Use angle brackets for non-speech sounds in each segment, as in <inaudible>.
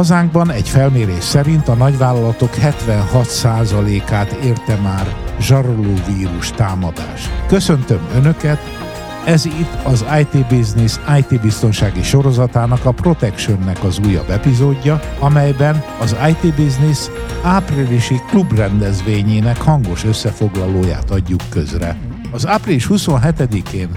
Hazánkban egy felmérés szerint a nagyvállalatok 76%-át érte már zsaroló vírus támadás. Köszöntöm Önöket, ez itt az IT Business IT biztonsági sorozatának a Protectionnek az újabb epizódja, amelyben az IT Business áprilisi klubrendezvényének hangos összefoglalóját adjuk közre. Az április 27-én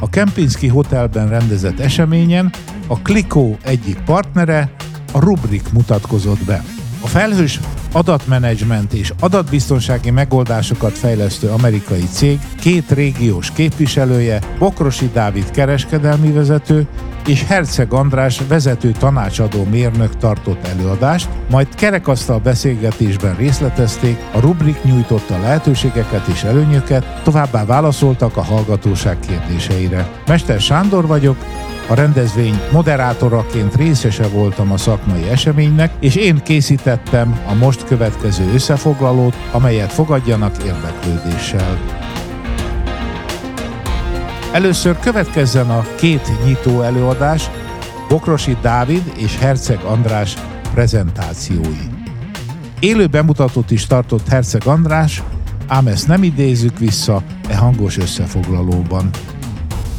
a Kempinski Hotelben rendezett eseményen a Kliko egyik partnere, a Rubrik mutatkozott be. A felhős adatmenedzsment és adatbiztonsági megoldásokat fejlesztő amerikai cég két régiós képviselője, Bokrosi Dávid kereskedelmi vezető és Herceg András vezető tanácsadó mérnök tartott előadást, majd kerekasztal beszélgetésben részletezték, a rubrik nyújtotta lehetőségeket és előnyöket, továbbá válaszoltak a hallgatóság kérdéseire. Mester Sándor vagyok, a rendezvény moderátoraként részese voltam a szakmai eseménynek, és én készítettem a most következő összefoglalót, amelyet fogadjanak érdeklődéssel. Először következzen a két nyitó előadás, Bokrosi Dávid és Herceg András prezentációi. Élő bemutatót is tartott Herceg András, ám ezt nem idézzük vissza e hangos összefoglalóban.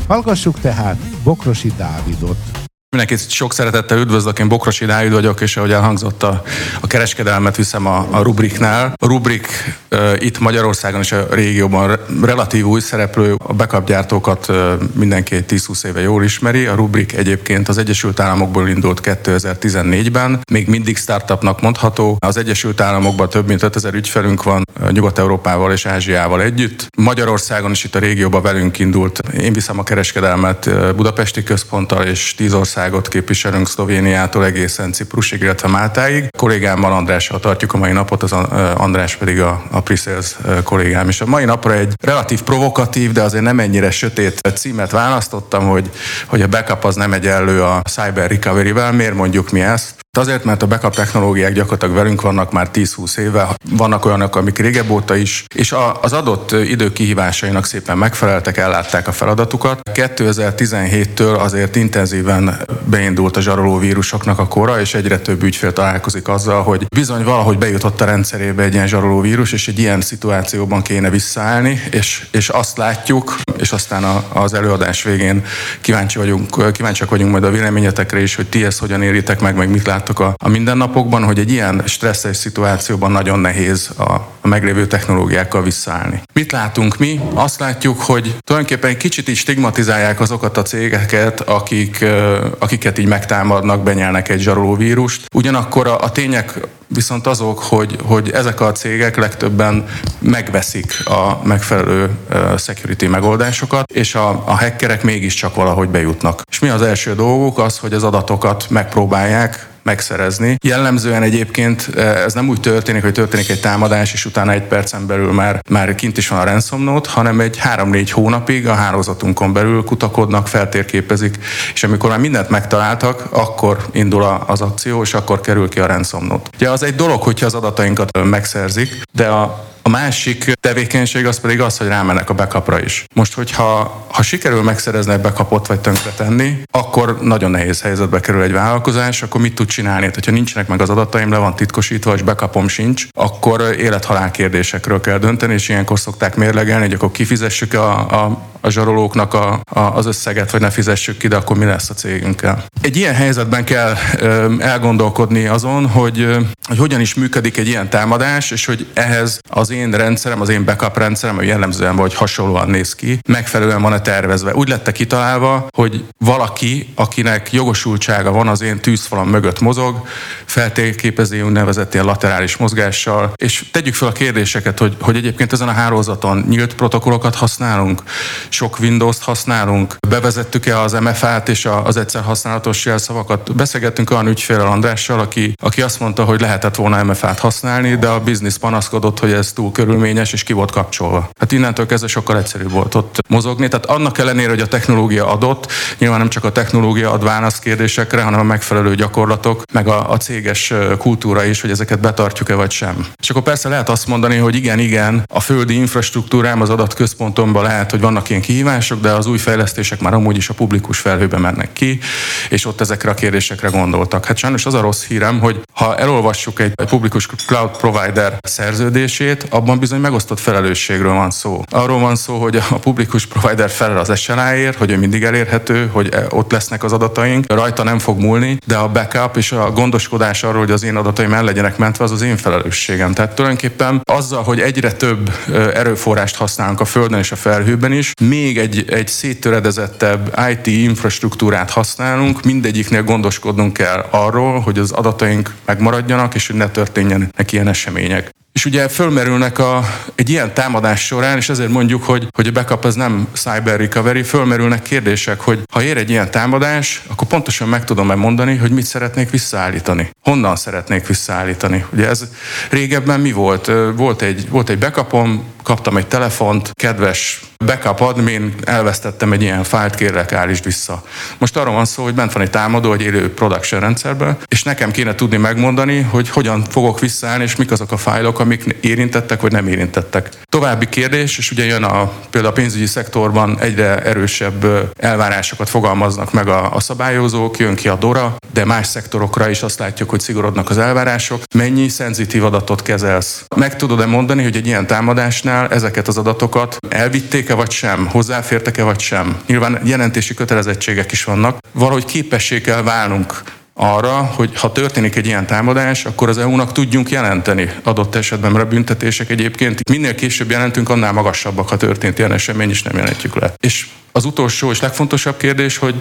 Hallgassuk tehát Bokrosi Dávidot. Mindenkit sok szeretettel üdvözlök, én Bokrosi Dávid vagyok, és ahogy elhangzott a, a kereskedelmet viszem a, a Rubriknál. A Rubrik uh, itt Magyarországon és a régióban relatív új szereplő, a backup gyártókat mindenki 10-20 éve jól ismeri. A Rubrik egyébként az Egyesült Államokból indult 2014-ben, még mindig startupnak mondható. Az Egyesült Államokban több mint 5000 ügyfelünk van, Nyugat-Európával és Ázsiával együtt. Magyarországon is itt a régióban velünk indult. Én viszem a kereskedelmet Budapesti központtal és 10 ország országot képviselünk Szlovéniától egészen Ciprusig, illetve Máltáig. A kollégámmal Andrással tartjuk a mai napot, az András pedig a, a Presales kollégám. És a mai napra egy relatív provokatív, de azért nem ennyire sötét címet választottam, hogy, hogy a backup az nem egy elő a cyber recovery-vel. Miért mondjuk mi ezt? Azért, mert a backup technológiák gyakorlatilag velünk vannak már 10-20 éve, vannak olyanok, amik régebb óta is, és az adott idő kihívásainak szépen megfeleltek, ellátták a feladatukat. 2017-től azért intenzíven beindult a zsaroló vírusoknak a kora, és egyre több ügyfél találkozik azzal, hogy bizony valahogy bejutott a rendszerébe egy ilyen zsaroló vírus, és egy ilyen szituációban kéne visszaállni, és, és azt látjuk, és aztán a, az előadás végén kíváncsi vagyunk, kíváncsiak vagyunk majd a véleményetekre is, hogy ti ezt hogyan éritek meg, meg mit láttok a, a mindennapokban, hogy egy ilyen stresszes szituációban nagyon nehéz a, a meglévő technológiákkal visszaállni. Mit látunk mi? Azt látjuk, hogy tulajdonképpen egy kicsit is stigmatizálják azokat a cégeket, akik, akiket így megtámadnak, benyelnek egy zsarolóvírust. Ugyanakkor a, a tények viszont azok, hogy, hogy ezek a cégek legtöbben megveszik a megfelelő security megoldásokat, és a, a hackerek mégiscsak valahogy bejutnak. És mi az első dolguk? Az, hogy az adatokat megpróbálják megszerezni. Jellemzően egyébként eh, ez nem úgy történik, hogy történik egy támadás, és utána egy percen belül már, már kint is van a ransom note, hanem egy 3-4 hónapig a hálózatunkon belül kutakodnak, feltérképezik, és amikor már mindent megtaláltak, akkor indul az akció, és akkor kerül ki a ransom note. Ugye az egy dolog, hogyha az adatainkat megszerzik, de a a másik tevékenység az pedig az, hogy rámennek a backupra is. Most, hogyha ha sikerül megszerezni egy backupot vagy tönkretenni, akkor nagyon nehéz helyzetbe kerül egy vállalkozás, akkor mit tud csinálni? Hát, hogyha nincsenek meg az adataim, le van titkosítva, és backupom sincs, akkor élethalál kérdésekről kell dönteni, és ilyenkor szokták mérlegelni, hogy akkor kifizessük a, a a zsarolóknak a, a, az összeget, vagy ne fizessük ki, de akkor mi lesz a cégünkkel. Egy ilyen helyzetben kell ö, elgondolkodni azon, hogy, hogy hogyan is működik egy ilyen támadás, és hogy ehhez az én rendszerem, az én backup rendszerem, ami jellemzően vagy hasonlóan néz ki, megfelelően van-e tervezve. Úgy lette kitalálva, hogy valaki, akinek jogosultsága van az én tűzfalam mögött mozog, feltérképezi úgynevezett ilyen laterális mozgással, és tegyük fel a kérdéseket, hogy, hogy egyébként ezen a hálózaton nyílt protokollokat használunk, sok Windows-t használunk, bevezettük-e az MFA-t és az egyszer használatos jelszavakat. Beszélgettünk olyan ügyfélel Andrással, aki, aki azt mondta, hogy lehetett volna MFA-t használni, de a biznisz panaszkodott, hogy ez túl körülményes, és ki volt kapcsolva. Hát innentől kezdve sokkal egyszerűbb volt ott mozogni. Tehát annak ellenére, hogy a technológia adott, nyilván nem csak a technológia ad választ kérdésekre, hanem a megfelelő gyakorlatok, meg a, a céges kultúra is, hogy ezeket betartjuk-e vagy sem. És akkor persze lehet azt mondani, hogy igen, igen, a földi infrastruktúrám az adatközpontomban lehet, hogy vannak ilyen kihívások, de az új fejlesztések már amúgy is a publikus felhőbe mennek ki, és ott ezekre a kérdésekre gondoltak. Hát sajnos az a rossz hírem, hogy ha elolvassuk egy publikus cloud provider szerződését, abban bizony megosztott felelősségről van szó. Arról van szó, hogy a publikus provider felel az SLA-ért, hogy ő mindig elérhető, hogy ott lesznek az adataink, rajta nem fog múlni, de a backup és a gondoskodás arról, hogy az én adataim el legyenek mentve, az az én felelősségem. Tehát tulajdonképpen azzal, hogy egyre több erőforrást használunk a Földön és a felhőben is, még egy, egy széttöredezettebb IT infrastruktúrát használunk, mindegyiknél gondoskodnunk kell arról, hogy az adataink megmaradjanak, és hogy ne történjenek ilyen események. És ugye fölmerülnek a, egy ilyen támadás során, és ezért mondjuk, hogy, hogy a backup az nem cyber recovery, fölmerülnek kérdések, hogy ha ér egy ilyen támadás, akkor pontosan meg tudom-e mondani, hogy mit szeretnék visszaállítani. Honnan szeretnék visszaállítani. Ugye ez régebben mi volt? Volt egy, volt egy backupom, kaptam egy telefont, kedves backup admin, elvesztettem egy ilyen fájlt, kérlek állítsd vissza. Most arról van szó, hogy bent van egy támadó, egy élő production rendszerben, és nekem kéne tudni megmondani, hogy hogyan fogok visszaállni, és mik azok a fájlok, amik érintettek, vagy nem érintettek. További kérdés, és ugye jön a, például a pénzügyi szektorban egyre erősebb elvárásokat fogalmaznak meg a, a szabályozók, jön ki a DORA, de más szektorokra is azt látjuk, hogy szigorodnak az elvárások. Mennyi szenzitív adatot kezelsz? Meg tudod-e mondani, hogy egy ilyen támadásnál ezeket az adatokat elvitték-e vagy sem, hozzáfértek-e vagy sem? Nyilván jelentési kötelezettségek is vannak. Valahogy képessé kell válnunk arra, hogy ha történik egy ilyen támadás, akkor az EU-nak tudjunk jelenteni adott esetben, mert a büntetések egyébként minél később jelentünk, annál magasabbak, ha történt ilyen esemény, és nem jelenítjük le. És az utolsó és legfontosabb kérdés, hogy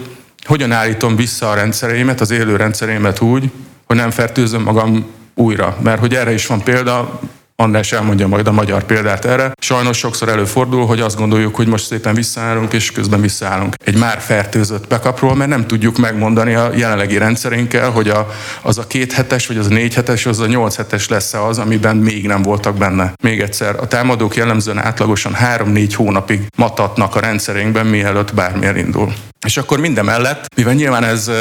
hogyan állítom vissza a rendszereimet, az élő rendszereimet úgy, hogy nem fertőzöm magam újra. Mert hogy erre is van példa, András elmondja majd a magyar példát erre. Sajnos sokszor előfordul, hogy azt gondoljuk, hogy most szépen visszaállunk, és közben visszaállunk egy már fertőzött bekapról, mert nem tudjuk megmondani a jelenlegi rendszerünkkel, hogy a, az a két hetes, vagy az a négy hetes, az a nyolc hetes lesz-e az, amiben még nem voltak benne. Még egyszer, a támadók jellemzően átlagosan három-négy hónapig matatnak a rendszerünkben, mielőtt bármi elindul. És akkor minden mellett, mivel nyilván ez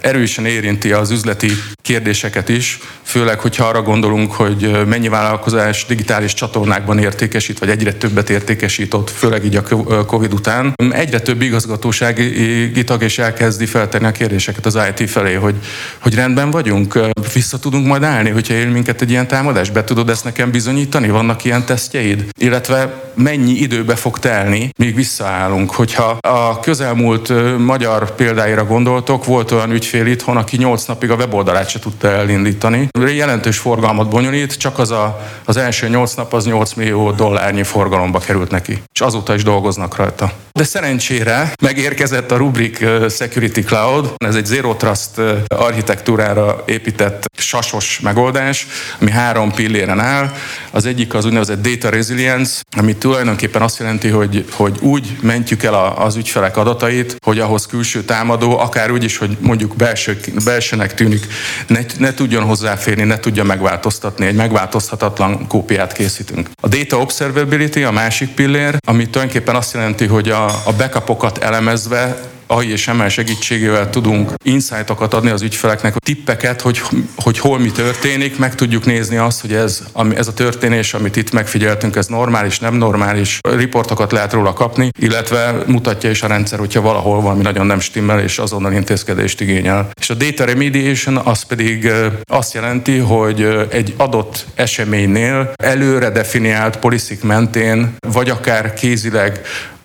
erősen érinti az üzleti kérdéseket is, főleg, hogyha arra gondolunk, hogy mennyi vállalkozás digitális csatornákban értékesít, vagy egyre többet értékesít ott, főleg így a Covid után, egyre több igazgatósági tag és elkezdi feltenni a kérdéseket az IT felé, hogy, hogy rendben vagyunk, vissza tudunk majd állni, hogyha él minket egy ilyen támadás, be tudod ezt nekem bizonyítani, vannak ilyen tesztjeid? Illetve mennyi időbe fog telni, míg visszaállunk, hogyha a közelmúlt magyar példáira gondoltok, volt olyan ügyfél itthon, aki 8 napig a weboldalát se tudta elindítani. Jelentős forgalmat bonyolít, csak az a, első 8 nap az 8 millió dollárnyi forgalomba került neki. És azóta is dolgoznak rajta. De szerencsére megérkezett a Rubrik Security Cloud, ez egy Zero Trust architektúrára épített sasos megoldás, ami három pilléren áll. Az egyik az úgynevezett Data Resilience, ami tulajdonképpen azt jelenti, hogy, hogy úgy mentjük el az ügyfelek adatait, hogy ahhoz külső támadó, akár úgy is, hogy mondjuk belső, belsőnek tűnik, ne, ne tudjon hozzáférni, ne tudja megváltoztatni, egy megváltozhatatlan kópiát készítünk. A Data Observability a másik pillér, ami tulajdonképpen azt jelenti, hogy a, a backupokat elemezve AI és ML segítségével tudunk insightokat adni az ügyfeleknek, tippeket, hogy, hogy hol mi történik, meg tudjuk nézni azt, hogy ez, ami, ez a történés, amit itt megfigyeltünk, ez normális, nem normális, riportokat lehet róla kapni, illetve mutatja is a rendszer, hogyha valahol valami nagyon nem stimmel, és azonnal intézkedést igényel. És a data remediation az pedig azt jelenti, hogy egy adott eseménynél előre definiált poliszik mentén, vagy akár kézileg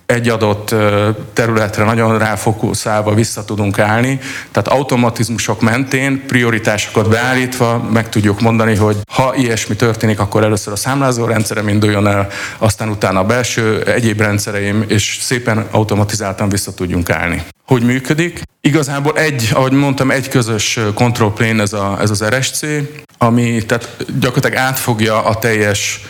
egy adott területre nagyon ráfókuszálva vissza tudunk állni. Tehát automatizmusok mentén, prioritásokat beállítva meg tudjuk mondani, hogy ha ilyesmi történik, akkor először a számlázó rendszerem induljon el, aztán utána a belső egyéb rendszereim, és szépen automatizáltan vissza tudjunk állni. Hogy működik? Igazából egy, ahogy mondtam, egy közös control plane ez, a, ez az RSC, ami tehát gyakorlatilag átfogja a teljes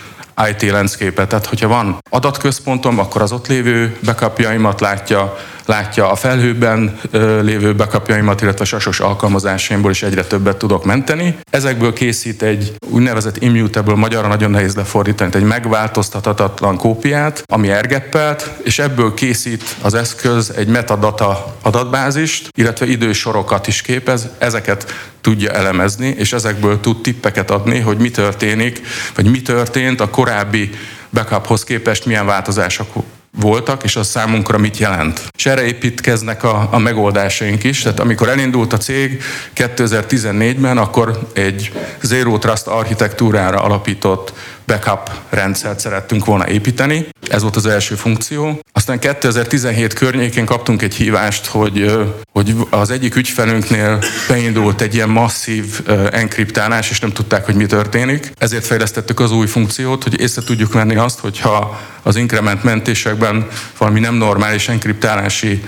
IT landscape-et. Tehát, hogyha van adatközpontom, akkor az ott lévő backupjaimat látja, látja a felhőben lévő backupjaimat, illetve sasos alkalmazásaimból is egyre többet tudok menteni. Ezekből készít egy úgynevezett immutable, magyarra nagyon nehéz lefordítani, egy megváltoztathatatlan kópiát, ami ergeppelt, és ebből készít az eszköz egy metadata adatbázist, illetve idősorokat is képez, ezeket tudja elemezni, és ezekből tud tippeket adni, hogy mi történik, vagy mi történt a korábbi backuphoz képest, milyen változások voltak, és az számunkra mit jelent. És erre építkeznek a, a megoldásaink is. Tehát amikor elindult a cég 2014-ben, akkor egy Zero Trust architektúrára alapított backup rendszert szerettünk volna építeni. Ez volt az első funkció. Aztán 2017 környékén kaptunk egy hívást, hogy, hogy az egyik ügyfelünknél beindult egy ilyen masszív enkriptálás, és nem tudták, hogy mi történik. Ezért fejlesztettük az új funkciót, hogy észre tudjuk venni azt, hogyha az inkrement mentésekben valami nem normális enkriptálási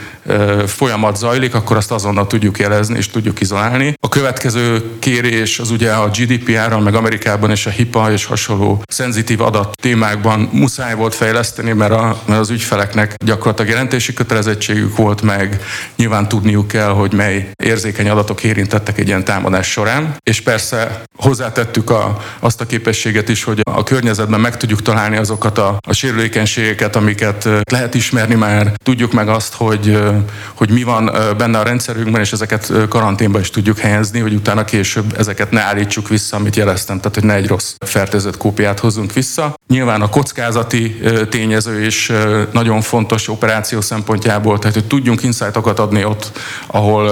folyamat zajlik, akkor azt azonnal tudjuk jelezni és tudjuk izolálni. A következő kérés az ugye a GDPR-ral, meg Amerikában és a HIPAA és hasonló szenzitív adat témákban muszáj volt fejleszteni, mert, a, mert az ügyfeleknek gyakorlatilag jelentési kötelezettségük volt, meg. Nyilván tudniuk kell, hogy mely érzékeny adatok érintettek egy ilyen támadás során. És persze hozzátettük a, azt a képességet is, hogy a környezetben meg tudjuk találni azokat a, a sérülékenységeket, amiket lehet ismerni már, tudjuk meg azt, hogy, hogy mi van benne a rendszerünkben, és ezeket karanténba is tudjuk helyezni, hogy utána később ezeket ne állítsuk vissza, amit jeleztem, tehát hogy ne egy rossz fertőzött kópiát hozzunk vissza. Nyilván a kockázati tényező is nagyon fontos operáció szempontjából, tehát hogy tudjunk insightokat adni ott, ahol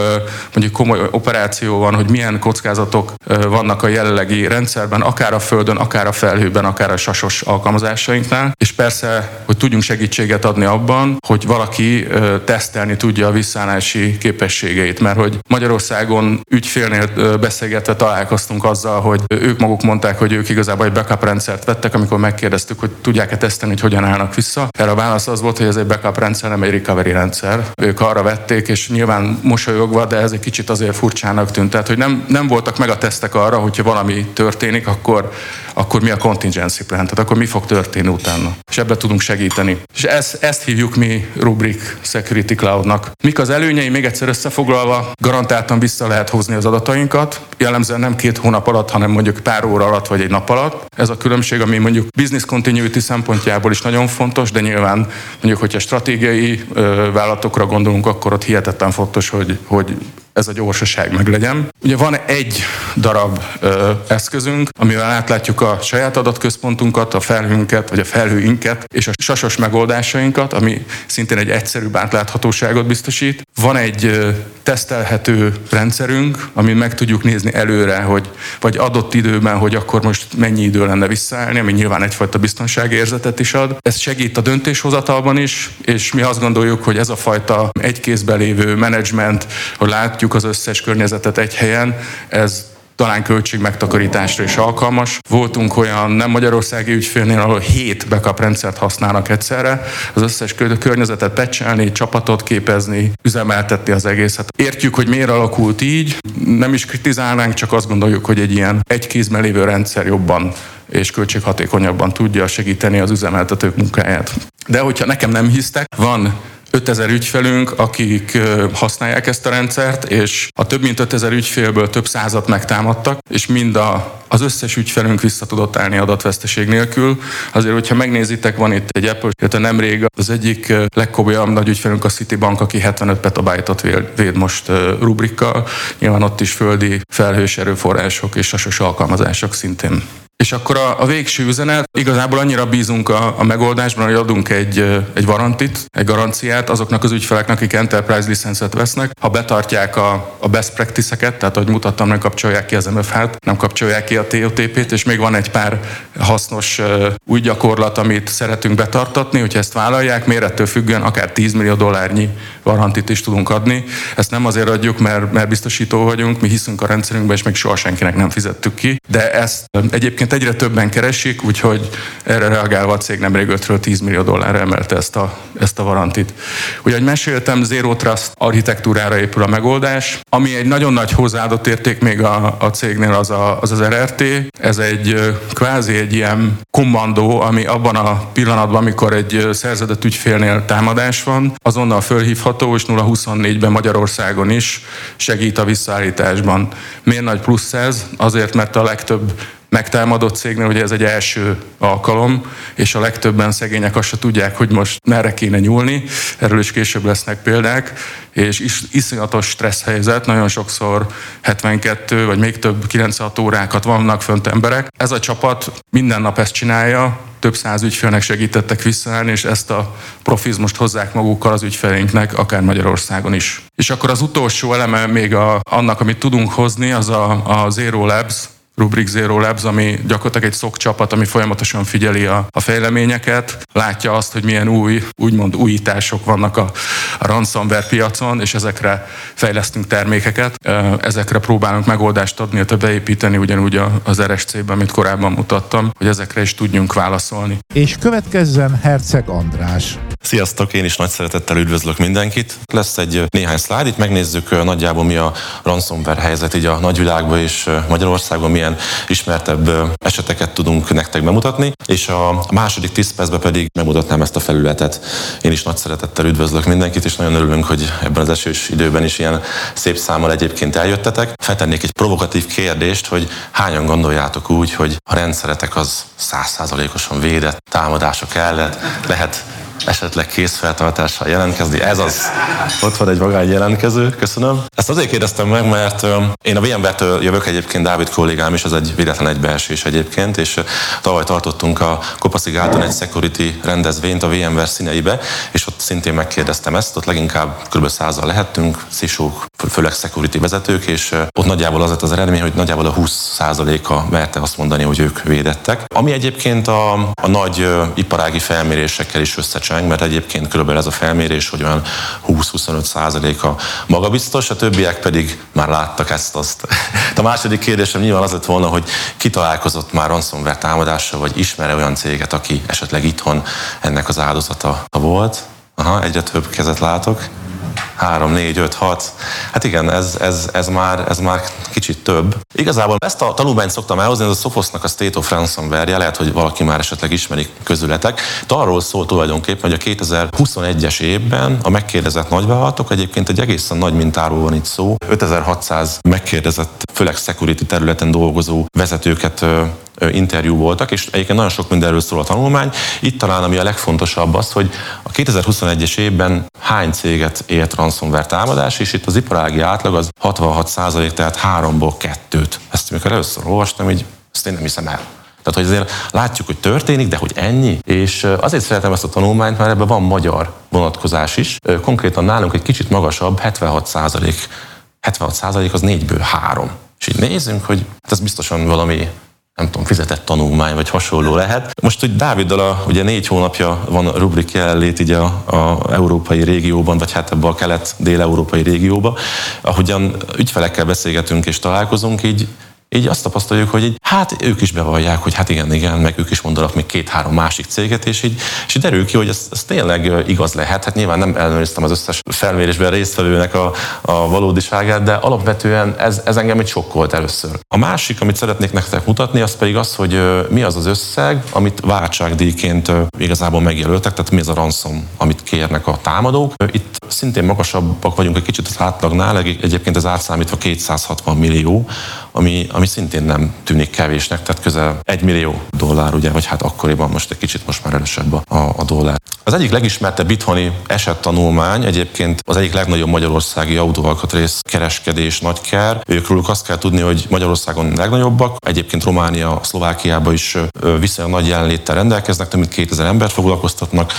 mondjuk komoly operáció van, hogy milyen kockázatok vannak a jelenlegi rendszerben, akár a földön, akár a felhőben, akár a sasos alkalmazásainknál, és persze, hogy tudjunk segítséget adni abban, hogy valaki tesztelni tudja a visszállási képességeit, mert hogy Magyarországon ügyfélnél beszélgetve találkoztunk azzal, hogy ők maguk mondták, hogy ők igazából egy backup rendszert vettek, amikor megkérdeztük, hogy tudják-e tesztelni, hogy hogyan állnak vissza. Erre a válasz az volt, hogy ez egy backup rendszer, nem egy recovery rendszer. Ők arra vették, és nyilván mosolyogva, de ez egy kicsit azért furcsának tűnt. Tehát, hogy nem, nem voltak meg a tesztek arra, hogyha valami történik, akkor, akkor mi a contingency plan, tehát akkor mi fog történni utána. És ebbe tudunk segíteni. És ezt, ezt hívjuk mi Rubrik Security Cloudnak. Mik az előnyei, még egyszer összefoglalva, garantáltan vissza lehet hozni az adatainkat, jellemzően nem két hónap alatt, hanem mondjuk pár óra alatt vagy egy nap alatt. Ez a különbség, ami mondjuk business continuity szempontjából is nagyon fontos, de nyilván mondjuk, hogyha stratégiai vállalatokra gondolunk, akkor ott hihetetlen fontos, hogy, hogy ez a gyorsaság meg legyen. Ugye van egy darab ö, eszközünk, amivel átlátjuk a saját adatközpontunkat, a felhőnket, vagy a felhőinket, és a sasos megoldásainkat, ami szintén egy egyszerűbb átláthatóságot biztosít. Van egy tesztelhető rendszerünk, ami meg tudjuk nézni előre, hogy vagy adott időben, hogy akkor most mennyi idő lenne visszaállni, ami nyilván egyfajta biztonságérzetet is ad. Ez segít a döntéshozatalban is, és mi azt gondoljuk, hogy ez a fajta egy kézben lévő menedzsment, hogy látjuk az összes környezetet egy helyen, ez talán költségmegtakarításra is alkalmas. Voltunk olyan nem magyarországi ügyfélnél, ahol hét backup rendszert használnak egyszerre, az összes környezetet pecselni, csapatot képezni, üzemeltetni az egészet. Értjük, hogy miért alakult így, nem is kritizálnánk, csak azt gondoljuk, hogy egy ilyen egy kézben lévő rendszer jobban és költséghatékonyabban tudja segíteni az üzemeltetők munkáját. De hogyha nekem nem hisztek, van 5000 ügyfelünk, akik használják ezt a rendszert, és a több mint 5000 ügyfélből több százat megtámadtak, és mind a, az összes ügyfelünk vissza tudott állni adatveszteség nélkül. Azért, hogyha megnézitek, van itt egy Apple, illetve nemrég az egyik legkomolyabb nagy ügyfelünk a Citibank, aki 75 petabájtot véd most rubrikkal. Nyilván ott is földi felhős erőforrások és sasos alkalmazások szintén. És akkor a, a végső üzenet, igazából annyira bízunk a, a megoldásban, hogy adunk egy, egy varantit, egy garanciát azoknak az ügyfeleknek, akik Enterprise licenszet vesznek. Ha betartják a, a best practice-eket, tehát ahogy mutattam, nem kapcsolják ki az MFH-t, nem kapcsolják ki a TOTP-t, és még van egy pár hasznos új gyakorlat, amit szeretünk betartatni, hogyha ezt vállalják, mérettől függően akár 10 millió dollárnyi varantit is tudunk adni. Ezt nem azért adjuk, mert, mert biztosító vagyunk, mi hiszünk a rendszerünkbe, és még soha senkinek nem fizettük ki, de ezt egyébként egyébként egyre többen keresik, úgyhogy erre reagálva a cég nemrég 5 10 millió dollárra emelte ezt a, ezt a varantit. Ugye, ahogy meséltem, Zero Trust architektúrára épül a megoldás, ami egy nagyon nagy hozzáadott érték még a, a cégnél az, a, az az RRT. Ez egy kvázi egy ilyen kommandó, ami abban a pillanatban, amikor egy szerződött ügyfélnél támadás van, azonnal fölhívható, és 024-ben Magyarországon is segít a visszaállításban. Miért nagy plusz ez? Azért, mert a legtöbb megtámadott cégnél, ugye ez egy első alkalom, és a legtöbben szegények azt se tudják, hogy most merre kéne nyúlni, erről is később lesznek példák, és is, iszonyatos stressz helyzet, nagyon sokszor 72 vagy még több 96 órákat vannak fönt emberek. Ez a csapat minden nap ezt csinálja, több száz ügyfélnek segítettek visszaállni, és ezt a profizmust hozzák magukkal az ügyfeleinknek, akár Magyarországon is. És akkor az utolsó eleme még a, annak, amit tudunk hozni, az a, a Zero Labs, Rubrik Zero Labs, ami gyakorlatilag egy szok csapat, ami folyamatosan figyeli a, a fejleményeket, látja azt, hogy milyen új, úgymond újítások vannak a, a ransomware piacon, és ezekre fejlesztünk termékeket. Ezekre próbálunk megoldást adni, illetve beépíteni ugyanúgy az RSC-ben, amit korábban mutattam, hogy ezekre is tudjunk válaszolni. És következzen Herceg András. Sziasztok, én is nagy szeretettel üdvözlök mindenkit. Lesz egy néhány szlájd, itt megnézzük nagyjából mi a ransomware helyzet így a nagyvilágban és Magyarországon milyen ismertebb eseteket tudunk nektek bemutatni, és a második 10 percben pedig megmutatnám ezt a felületet. Én is nagy szeretettel üdvözlök mindenkit, és nagyon örülünk, hogy ebben az esős időben is ilyen szép számmal egyébként eljöttetek. Feltennék egy provokatív kérdést, hogy hányan gondoljátok úgy, hogy a rendszeretek az százszázalékosan védett támadások ellen lehet esetleg készfeltartással jelentkezni. Ez az. Ott van egy vagány jelentkező, köszönöm. Ezt azért kérdeztem meg, mert én a VMware-től jövök egyébként, Dávid kollégám is, az egy véletlen egybeesés egyébként, és tavaly tartottunk a Kopaszigáton egy security rendezvényt a VMware színeibe, és ott szintén megkérdeztem ezt, ott leginkább kb. százal lehettünk, szisók, főleg security vezetők, és ott nagyjából az lett az eredmény, hogy nagyjából a 20%-a merte azt mondani, hogy ők védettek. Ami egyébként a, a nagy iparági felmérésekkel is összecseng, meg, mert egyébként körülbelül ez a felmérés, hogy olyan 20-25 százaléka magabiztos, a többiek pedig már láttak ezt azt. <laughs> A második kérdésem nyilván az lett volna, hogy ki találkozott már ransomware támadással, vagy ismer olyan céget, aki esetleg itthon ennek az áldozata volt. Aha, egyre több kezet látok. 3, 4, 5, 6. Hát igen, ez, ez, ez, már, ez már kicsit több. Igazából ezt a tanulmányt szoktam elhozni, ez a Sophosnak a State of ransomware lehet, hogy valaki már esetleg ismeri közületek. De arról szól tulajdonképpen, hogy a 2021-es évben a megkérdezett nagyvállalatok, egyébként egy egészen nagy mintáról van itt szó, 5600 megkérdezett, főleg security területen dolgozó vezetőket interjú voltak, és egyébként nagyon sok mindenről szól a tanulmány. Itt talán ami a legfontosabb az, hogy a 2021-es évben hány céget ért ransomware támadás, és itt az iparági átlag az 66 százalék, tehát háromból kettőt. Ezt amikor először olvastam, így ezt én nem hiszem el. Tehát, hogy azért látjuk, hogy történik, de hogy ennyi. És azért szeretem ezt a tanulmányt, mert ebben van magyar vonatkozás is. Konkrétan nálunk egy kicsit magasabb, 76 százalék. 76 százalék az négyből három. És így nézzünk, hogy hát ez biztosan valami nem tudom, fizetett tanulmány, vagy hasonló lehet. Most, hogy Dáviddal a, ugye négy hónapja van rubrik jelenlét így a, a európai régióban, vagy hát ebbe a kelet-dél-európai régióba, ahogyan ügyfelekkel beszélgetünk és találkozunk, így így azt tapasztaljuk, hogy így, hát ők is bevallják, hogy hát igen, igen, meg ők is mondanak még két-három másik céget, és így, és így derül ki, hogy ez, ez tényleg igaz lehet. Hát nyilván nem ellenőriztem az összes felmérésben résztvevőnek a, a valódiságát, de alapvetően ez, ez engem egy sokkolt először. A másik, amit szeretnék nektek mutatni, az pedig az, hogy mi az az összeg, amit váltságdíjként igazából megjelöltek, tehát mi az a ransom, amit kérnek a támadók. Itt szintén magasabbak vagyunk egy kicsit az átlagnál, egyébként ez átszámítva 260 millió, ami, ami szintén nem tűnik kevésnek, tehát közel egy millió dollár, ugye, vagy hát akkoriban most egy kicsit most már erősebb a, a dollár. Az egyik legismertebb itthoni esettanulmány egyébként az egyik legnagyobb magyarországi autóalkatrész kereskedés nagyker. Őkről azt kell tudni, hogy Magyarországon legnagyobbak, egyébként Románia, Szlovákiában is viszonylag nagy jelenléttel rendelkeznek, több mint 2000 embert foglalkoztatnak,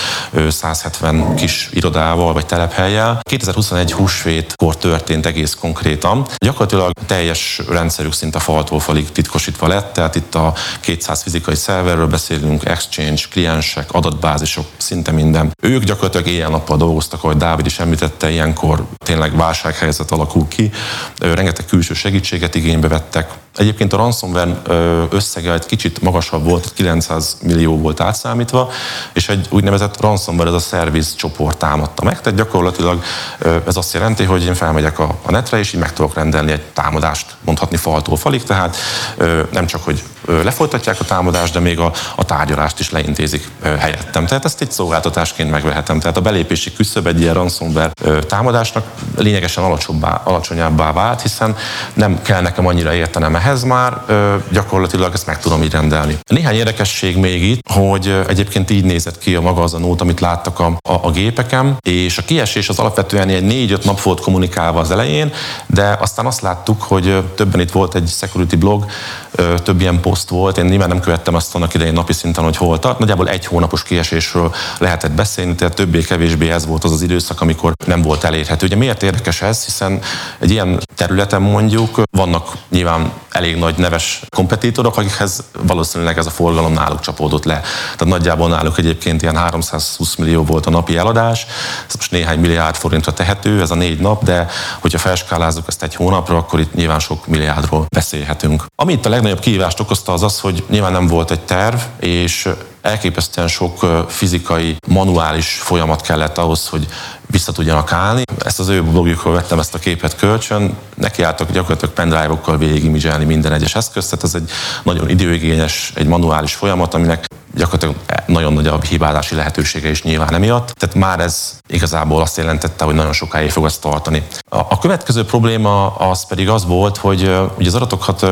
170 kis irodával vagy telephelyel. 2021 húsvétkor történt egész konkrétan. Gyakorlatilag teljes rendszerük szinte faltól falig titkosítva lett, tehát itt a 200 fizikai szerverről beszélünk, exchange, kliensek, adatbázisok, szinte minden. Ők gyakorlatilag éjjel-nappal dolgoztak, ahogy Dávid is említette, ilyenkor tényleg válsághelyzet alakul ki. Rengeteg külső segítséget igénybe vettek, Egyébként a ransomware összege egy kicsit magasabb volt, 900 millió volt átszámítva, és egy úgynevezett ransomware, ez a service csoport támadta meg. Tehát gyakorlatilag ez azt jelenti, hogy én felmegyek a netre, és így meg tudok rendelni egy támadást, mondhatni faltól falig, tehát nem csak, hogy lefolytatják a támadást, de még a, a tárgyalást is leintézik helyettem. Tehát ezt egy szolgáltatásként megvehetem. Tehát a belépési küszöb egy ilyen ransomware támadásnak lényegesen alacsonyabbá, alacsonyabbá vált, hiszen nem kell nekem annyira értenem ehhez, már gyakorlatilag ezt meg tudom így rendelni. Néhány érdekesség még itt, hogy egyébként így nézett ki a maga az a nót, amit láttak a, a, a gépeken, és a kiesés az alapvetően egy négy-öt nap volt kommunikálva az elején, de aztán azt láttuk, hogy többen itt volt egy security blog, több ilyen poszt volt, én nyilván nem követtem azt annak idején napi szinten, hogy hol tart. Nagyjából egy hónapos kiesésről lehetett beszélni, tehát többé-kevésbé ez volt az az időszak, amikor nem volt elérhető. Ugye miért érdekes ez? Hiszen egy ilyen területen mondjuk vannak nyilván elég nagy neves kompetitorok, akikhez valószínűleg ez a forgalom náluk csapódott le. Tehát nagyjából náluk egyébként ilyen 320 millió volt a napi eladás, ez most néhány milliárd forintra tehető, ez a négy nap, de hogyha felskálázzuk ezt egy hónapra, akkor itt nyilván sok milliárdról beszélhetünk. Ami itt a legnagyobb kihívást okozta az az, hogy nyilván nem volt egy terv, és elképesztően sok fizikai, manuális folyamat kellett ahhoz, hogy vissza tudjanak állni. Ezt az ő blogjukról vettem ezt a képet kölcsön, nekiálltak gyakorlatilag pendrive-okkal végigimizselni minden egyes eszközt, tehát ez egy nagyon időigényes, egy manuális folyamat, aminek gyakorlatilag nagyon nagy a hibázási lehetősége is nyilván emiatt. Tehát már ez igazából azt jelentette, hogy nagyon sokáig fog ezt tartani. A, következő probléma az pedig az volt, hogy ugye az adatokat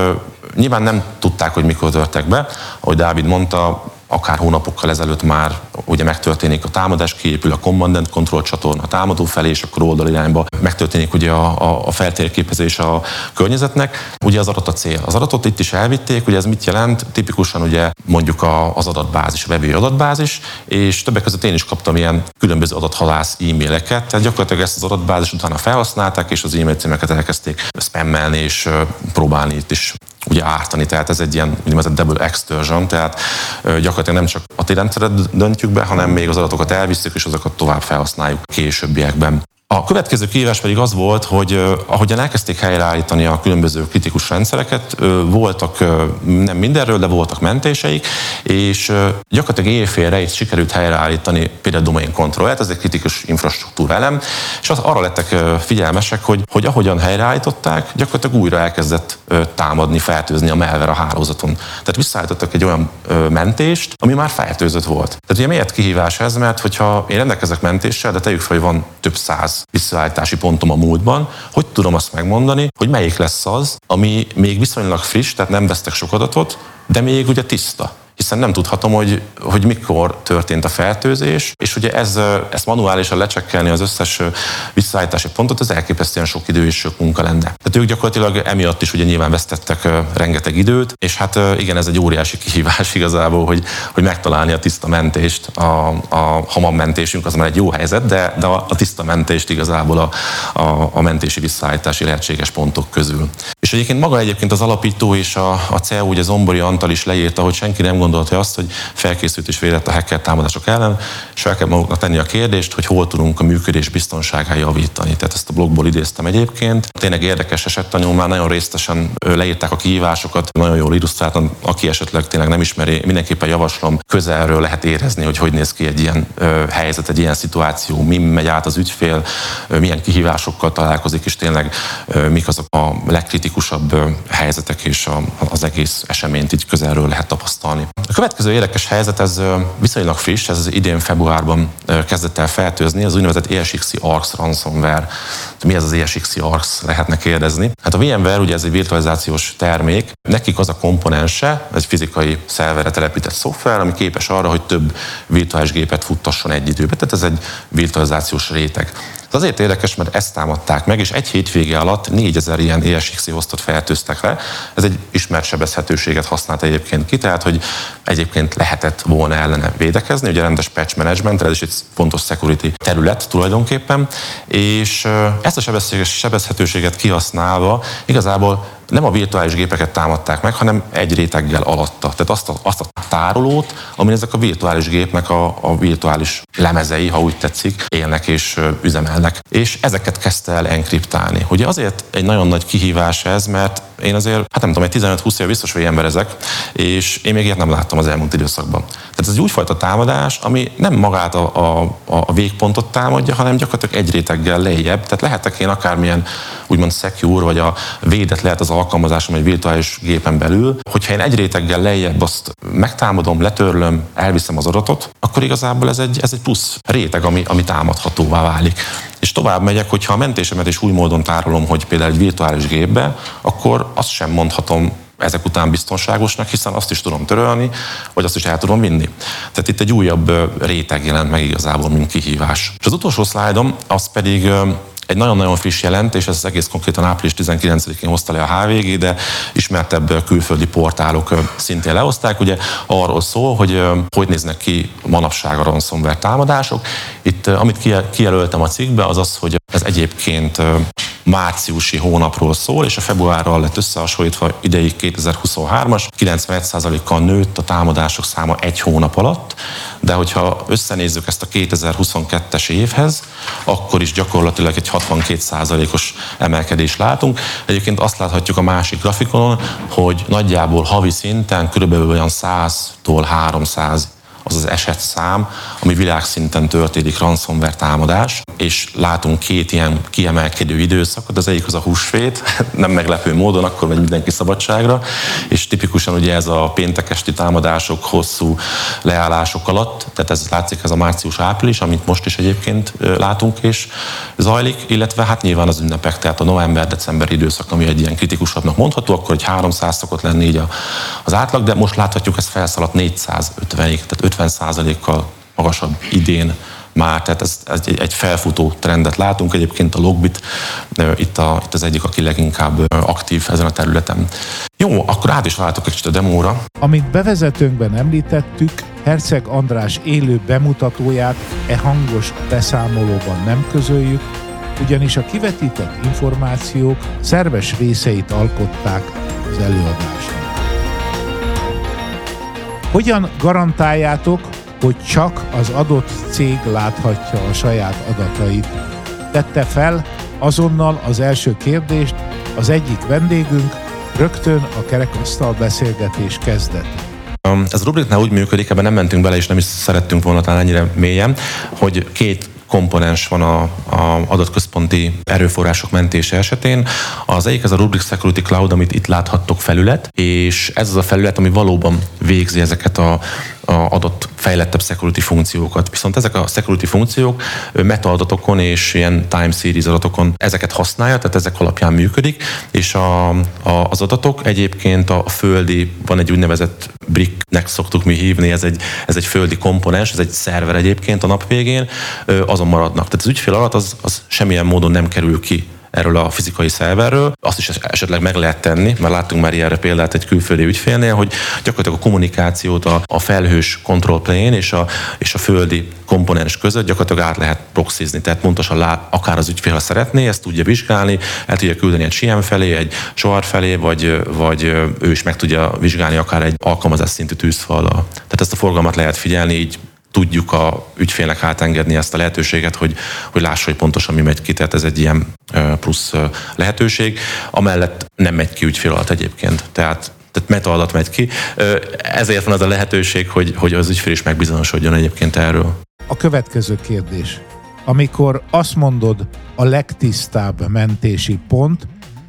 nyilván nem tudták, hogy mikor törtek be. Ahogy Dávid mondta, akár hónapokkal ezelőtt már ugye megtörténik a támadás, kiépül a command and control csatorna a támadó felé, és akkor oldalirányba megtörténik ugye a, a, a feltérképezés a környezetnek. Ugye az adat a cél. Az adatot itt is elvitték, ugye ez mit jelent? Tipikusan ugye mondjuk a, az adatbázis, a vevő adatbázis, és többek között én is kaptam ilyen különböző adathalász e-maileket, tehát gyakorlatilag ezt az adatbázis utána felhasználták, és az e-mail címeket elkezdték spammelni és próbálni itt is ugye ártani. Tehát ez egy ilyen úgynevezett double extortion, tehát gyakorlatilag nem csak a ti rendszeret döntjük be, hanem még az adatokat elviszük, és azokat tovább felhasználjuk későbbiekben. A következő kihívás pedig az volt, hogy ahogyan elkezdték helyreállítani a különböző kritikus rendszereket, voltak nem mindenről, de voltak mentéseik, és gyakorlatilag éjfélre itt sikerült helyreállítani például domain controllt, ez egy kritikus infrastruktúra elem, és az arra lettek figyelmesek, hogy, hogy ahogyan helyreállították, gyakorlatilag újra elkezdett támadni, fertőzni a malware a hálózaton. Tehát visszaállítottak egy olyan mentést, ami már fertőzött volt. Tehát ugye miért kihívás ez? Mert hogyha én rendelkezek mentéssel, de tegyük fel, hogy van több száz visszaállítási pontom a múltban, hogy tudom azt megmondani, hogy melyik lesz az, ami még viszonylag friss, tehát nem vesztek sok adatot, de még ugye tiszta hiszen nem tudhatom, hogy, hogy mikor történt a fertőzés, és ugye ez, ezt manuálisan lecsekkelni az összes visszaállítási pontot, az elképesztően sok idő és sok munka lenne. Tehát ők gyakorlatilag emiatt is ugye nyilván vesztettek rengeteg időt, és hát igen, ez egy óriási kihívás <laughs> igazából, hogy, hogy megtalálni a tiszta mentést. A, a hamam-mentésünk az már egy jó helyzet, de, de a, a tiszta mentést igazából a, a, a mentési visszaállítási lehetséges pontok közül. És egyébként maga egyébként az alapító és a, a CEO, ugye Zombori Antal is leírta, hogy senki nem gondolta azt, hogy felkészült és védett a hacker támadások ellen, és fel kell maguknak tenni a kérdést, hogy hol tudunk a működés biztonságát javítani. Tehát ezt a blogból idéztem egyébként. Tényleg érdekes esettanulmány, nagyon részletesen leírták a kihívásokat, nagyon jól illusztráltan, aki esetleg tényleg nem ismeri, mindenképpen javaslom, közelről lehet érezni, hogy hogy néz ki egy ilyen helyzet, egy ilyen szituáció, mi megy át az ügyfél, milyen kihívásokkal találkozik, és tényleg mik azok a legkritikusabb helyzetek, és az egész eseményt így közelről lehet tapasztalni. A következő érdekes helyzet, ez viszonylag friss, ez idén februárban kezdett el feltőzni, az úgynevezett ESXi ARX ransomware. Mi ez az ESXi ARX, lehetne kérdezni. Hát a VMware ugye ez egy virtualizációs termék, nekik az a komponense, egy fizikai szerverre telepített szoftver, ami képes arra, hogy több virtuális gépet futtasson egy időben. Tehát ez egy virtualizációs réteg. Ez azért érdekes, mert ezt támadták meg, és egy hétvége alatt 4000 ilyen ESXi hostot fertőztek le. Ez egy ismert sebezhetőséget használt egyébként ki, tehát hogy egyébként lehetett volna ellene védekezni, ugye rendes patch management, ez is egy fontos security terület tulajdonképpen, és ezt a sebezhetőséget kihasználva igazából nem a virtuális gépeket támadták meg, hanem egy réteggel alatta. Tehát azt a, azt a tárolót, amin ezek a virtuális gépnek a, a virtuális lemezei, ha úgy tetszik, élnek és üzemelnek. És ezeket kezdte el enkriptálni. Ugye azért egy nagyon nagy kihívás ez, mert én azért, hát nem tudom, egy 15-20 év biztos, hogy emberezek, és én még ilyet nem láttam az elmúlt időszakban. Tehát ez egy újfajta támadás, ami nem magát a, a, a végpontot támadja, hanem gyakorlatilag egy réteggel lejjebb. Tehát lehetek én akármilyen úgymond secure, vagy a védet lehet az alkalmazásom egy virtuális gépen belül, hogyha én egy réteggel lejjebb azt megtámadom, letörlöm, elviszem az adatot, akkor igazából ez egy, ez egy plusz réteg, ami, ami támadhatóvá válik. És tovább megyek, hogyha a mentésemet is új módon tárolom, hogy például egy virtuális gépbe, akkor azt sem mondhatom ezek után biztonságosnak, hiszen azt is tudom törölni, vagy azt is el tudom vinni. Tehát itt egy újabb réteg jelent meg igazából, mint kihívás. És az utolsó szlájdom, az pedig egy nagyon-nagyon friss jelentés, ez egész konkrétan április 19-én hozta le a HVG, de ismertebb külföldi portálok szintén lehozták. Ugye arról szól, hogy hogy néznek ki manapság a ransomware támadások. Itt, amit kijelöltem a cikkbe, az az, hogy ez egyébként márciusi hónapról szól, és a februárral lett összehasonlítva ideig 2023-as, 91%-kal nőtt a támadások száma egy hónap alatt, de hogyha összenézzük ezt a 2022-es évhez, akkor is gyakorlatilag egy 62%-os emelkedés látunk. Egyébként azt láthatjuk a másik grafikonon, hogy nagyjából havi szinten körülbelül olyan 100-tól 300 az az esetszám, ami világszinten történik ransomware támadás, és látunk két ilyen kiemelkedő időszakot, az egyik az a húsvét, <laughs> nem meglepő módon, akkor megy mindenki szabadságra, és tipikusan ugye ez a péntekesti támadások hosszú leállások alatt, tehát ez látszik, ez a március-április, amit most is egyébként látunk és zajlik, illetve hát nyilván az ünnepek, tehát a november-december időszak, ami egy ilyen kritikusabbnak mondható, akkor egy 300 szokott lenni így az átlag, de most láthatjuk, ez felszaladt 450-ig, tehát 50%-kal magasabb idén már, tehát ez, ez egy, egy felfutó trendet látunk. Egyébként a Logbit itt, a, itt az egyik, aki leginkább aktív ezen a területen. Jó, akkor át is váltok egy kicsit a demóra. Amit bevezetőnkben említettük, Herceg András élő bemutatóját e hangos beszámolóban nem közöljük, ugyanis a kivetített információk szerves részeit alkották az előadásnak. Hogyan garantáljátok, hogy csak az adott cég láthatja a saját adatait? Tette fel azonnal az első kérdést az egyik vendégünk, rögtön a kerekasztal beszélgetés kezdete. Ez a rubriknál úgy működik, ebben nem mentünk bele, és nem is szerettünk volna talán ennyire mélyen, hogy két komponens van a, a adatközponti erőforrások mentése esetén. Az egyik az a Rubrik Security Cloud, amit itt láthattok felület, és ez az a felület, ami valóban végzi ezeket a adott fejlettebb security funkciókat. Viszont ezek a security funkciók metaadatokon és ilyen time series adatokon ezeket használja, tehát ezek alapján működik, és a, a, az adatok egyébként a földi, van egy úgynevezett bricknek szoktuk mi hívni, ez egy, ez egy földi komponens, ez egy szerver egyébként a nap végén, azon maradnak. Tehát az ügyfél alatt az, az semmilyen módon nem kerül ki erről a fizikai szerverről. Azt is esetleg meg lehet tenni, mert láttunk már ilyenre példát egy külföldi ügyfélnél, hogy gyakorlatilag a kommunikációt a, a felhős control plane és a, és a földi komponens között gyakorlatilag át lehet proxizni, tehát pontosan lát, akár az ügyfél, ha szeretné, ezt tudja vizsgálni, el tudja küldeni egy SIEM felé, egy SOAR felé, vagy, vagy ő is meg tudja vizsgálni akár egy alkalmazás szintű tűzfallal. Tehát ezt a forgalmat lehet figyelni, így tudjuk a ügyfélnek átengedni ezt a lehetőséget, hogy, hogy lássa, hogy pontosan mi megy ki, tehát ez egy ilyen plusz lehetőség. Amellett nem megy ki ügyfél alatt egyébként, tehát tehát metaadat megy ki. Ezért van az a lehetőség, hogy, hogy az ügyfél is megbizonyosodjon egyébként erről. A következő kérdés. Amikor azt mondod a legtisztább mentési pont,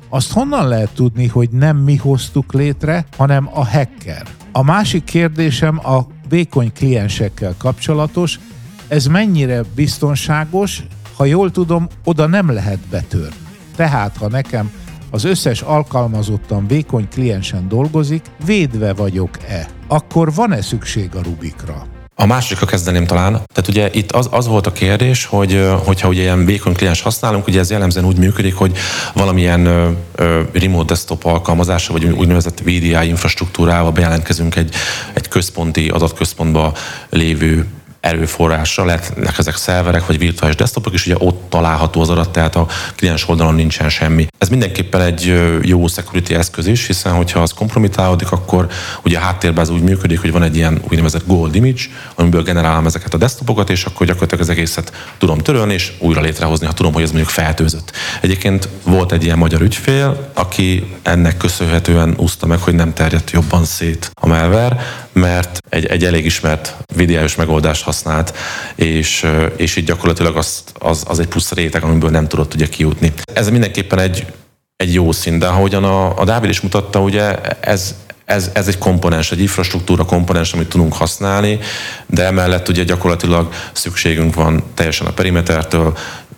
azt honnan lehet tudni, hogy nem mi hoztuk létre, hanem a hacker? A másik kérdésem a vékony kliensekkel kapcsolatos. Ez mennyire biztonságos? Ha jól tudom, oda nem lehet betörni. Tehát, ha nekem az összes alkalmazottan vékony kliensen dolgozik, védve vagyok-e? Akkor van-e szükség a Rubikra? A másodikra kezdeném talán. Tehát ugye itt az, az volt a kérdés, hogy hogyha ugye ilyen vékony kliens használunk, ugye ez jellemzően úgy működik, hogy valamilyen ö, ö, remote desktop alkalmazása, vagy úgynevezett VDI infrastruktúrával bejelentkezünk egy, egy központi adatközpontba lévő erőforrásra, lehetnek ezek szerverek vagy virtuális desktopok, és ugye ott található az adat, tehát a kliens oldalon nincsen semmi. Ez mindenképpen egy jó security eszköz is, hiszen hogyha az kompromitálódik, akkor ugye a háttérben ez úgy működik, hogy van egy ilyen úgynevezett gold image, amiből generálom ezeket a desktopokat, és akkor gyakorlatilag az egészet tudom törölni, és újra létrehozni, ha tudom, hogy ez mondjuk feltőzött. Egyébként volt egy ilyen magyar ügyfél, aki ennek köszönhetően úszta meg, hogy nem terjedt jobban szét a malware, mert egy, egy elég ismert videós megoldást használt, és, és így gyakorlatilag az, az, az egy plusz réteg, amiből nem tudott ugye kijutni. Ez mindenképpen egy, egy jó szín, de ahogyan a, a Dávid is mutatta, ugye ez, ez, ez egy komponens, egy infrastruktúra komponens, amit tudunk használni, de emellett ugye gyakorlatilag szükségünk van teljesen a perimetertől,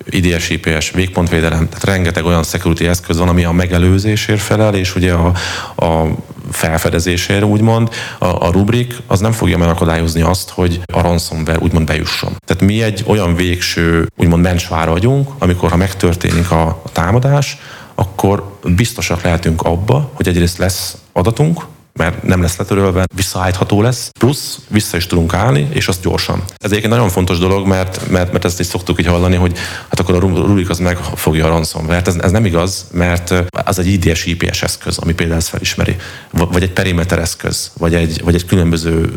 IDS, IPS, végpontvédelem, tehát rengeteg olyan security eszköz van, ami a megelőzésért felel, és ugye a, a felfedezésére, úgymond, a, a rubrik az nem fogja megakadályozni azt, hogy a ransomware úgymond bejusson. Tehát mi egy olyan végső, úgymond mencsvár vagyunk, amikor ha megtörténik a, a támadás, akkor biztosak lehetünk abba, hogy egyrészt lesz adatunk, mert nem lesz letörölve, visszaállítható lesz, plusz vissza is tudunk állni, és azt gyorsan. Ez egyébként nagyon fontos dolog, mert, mert, mert ezt is szoktuk így hallani, hogy hát akkor a Rubik az megfogja a ransomware. Ez, ez nem igaz, mert az egy IDS IPS eszköz, ami például ezt felismeri, vagy egy perimeter eszköz, vagy egy, vagy egy különböző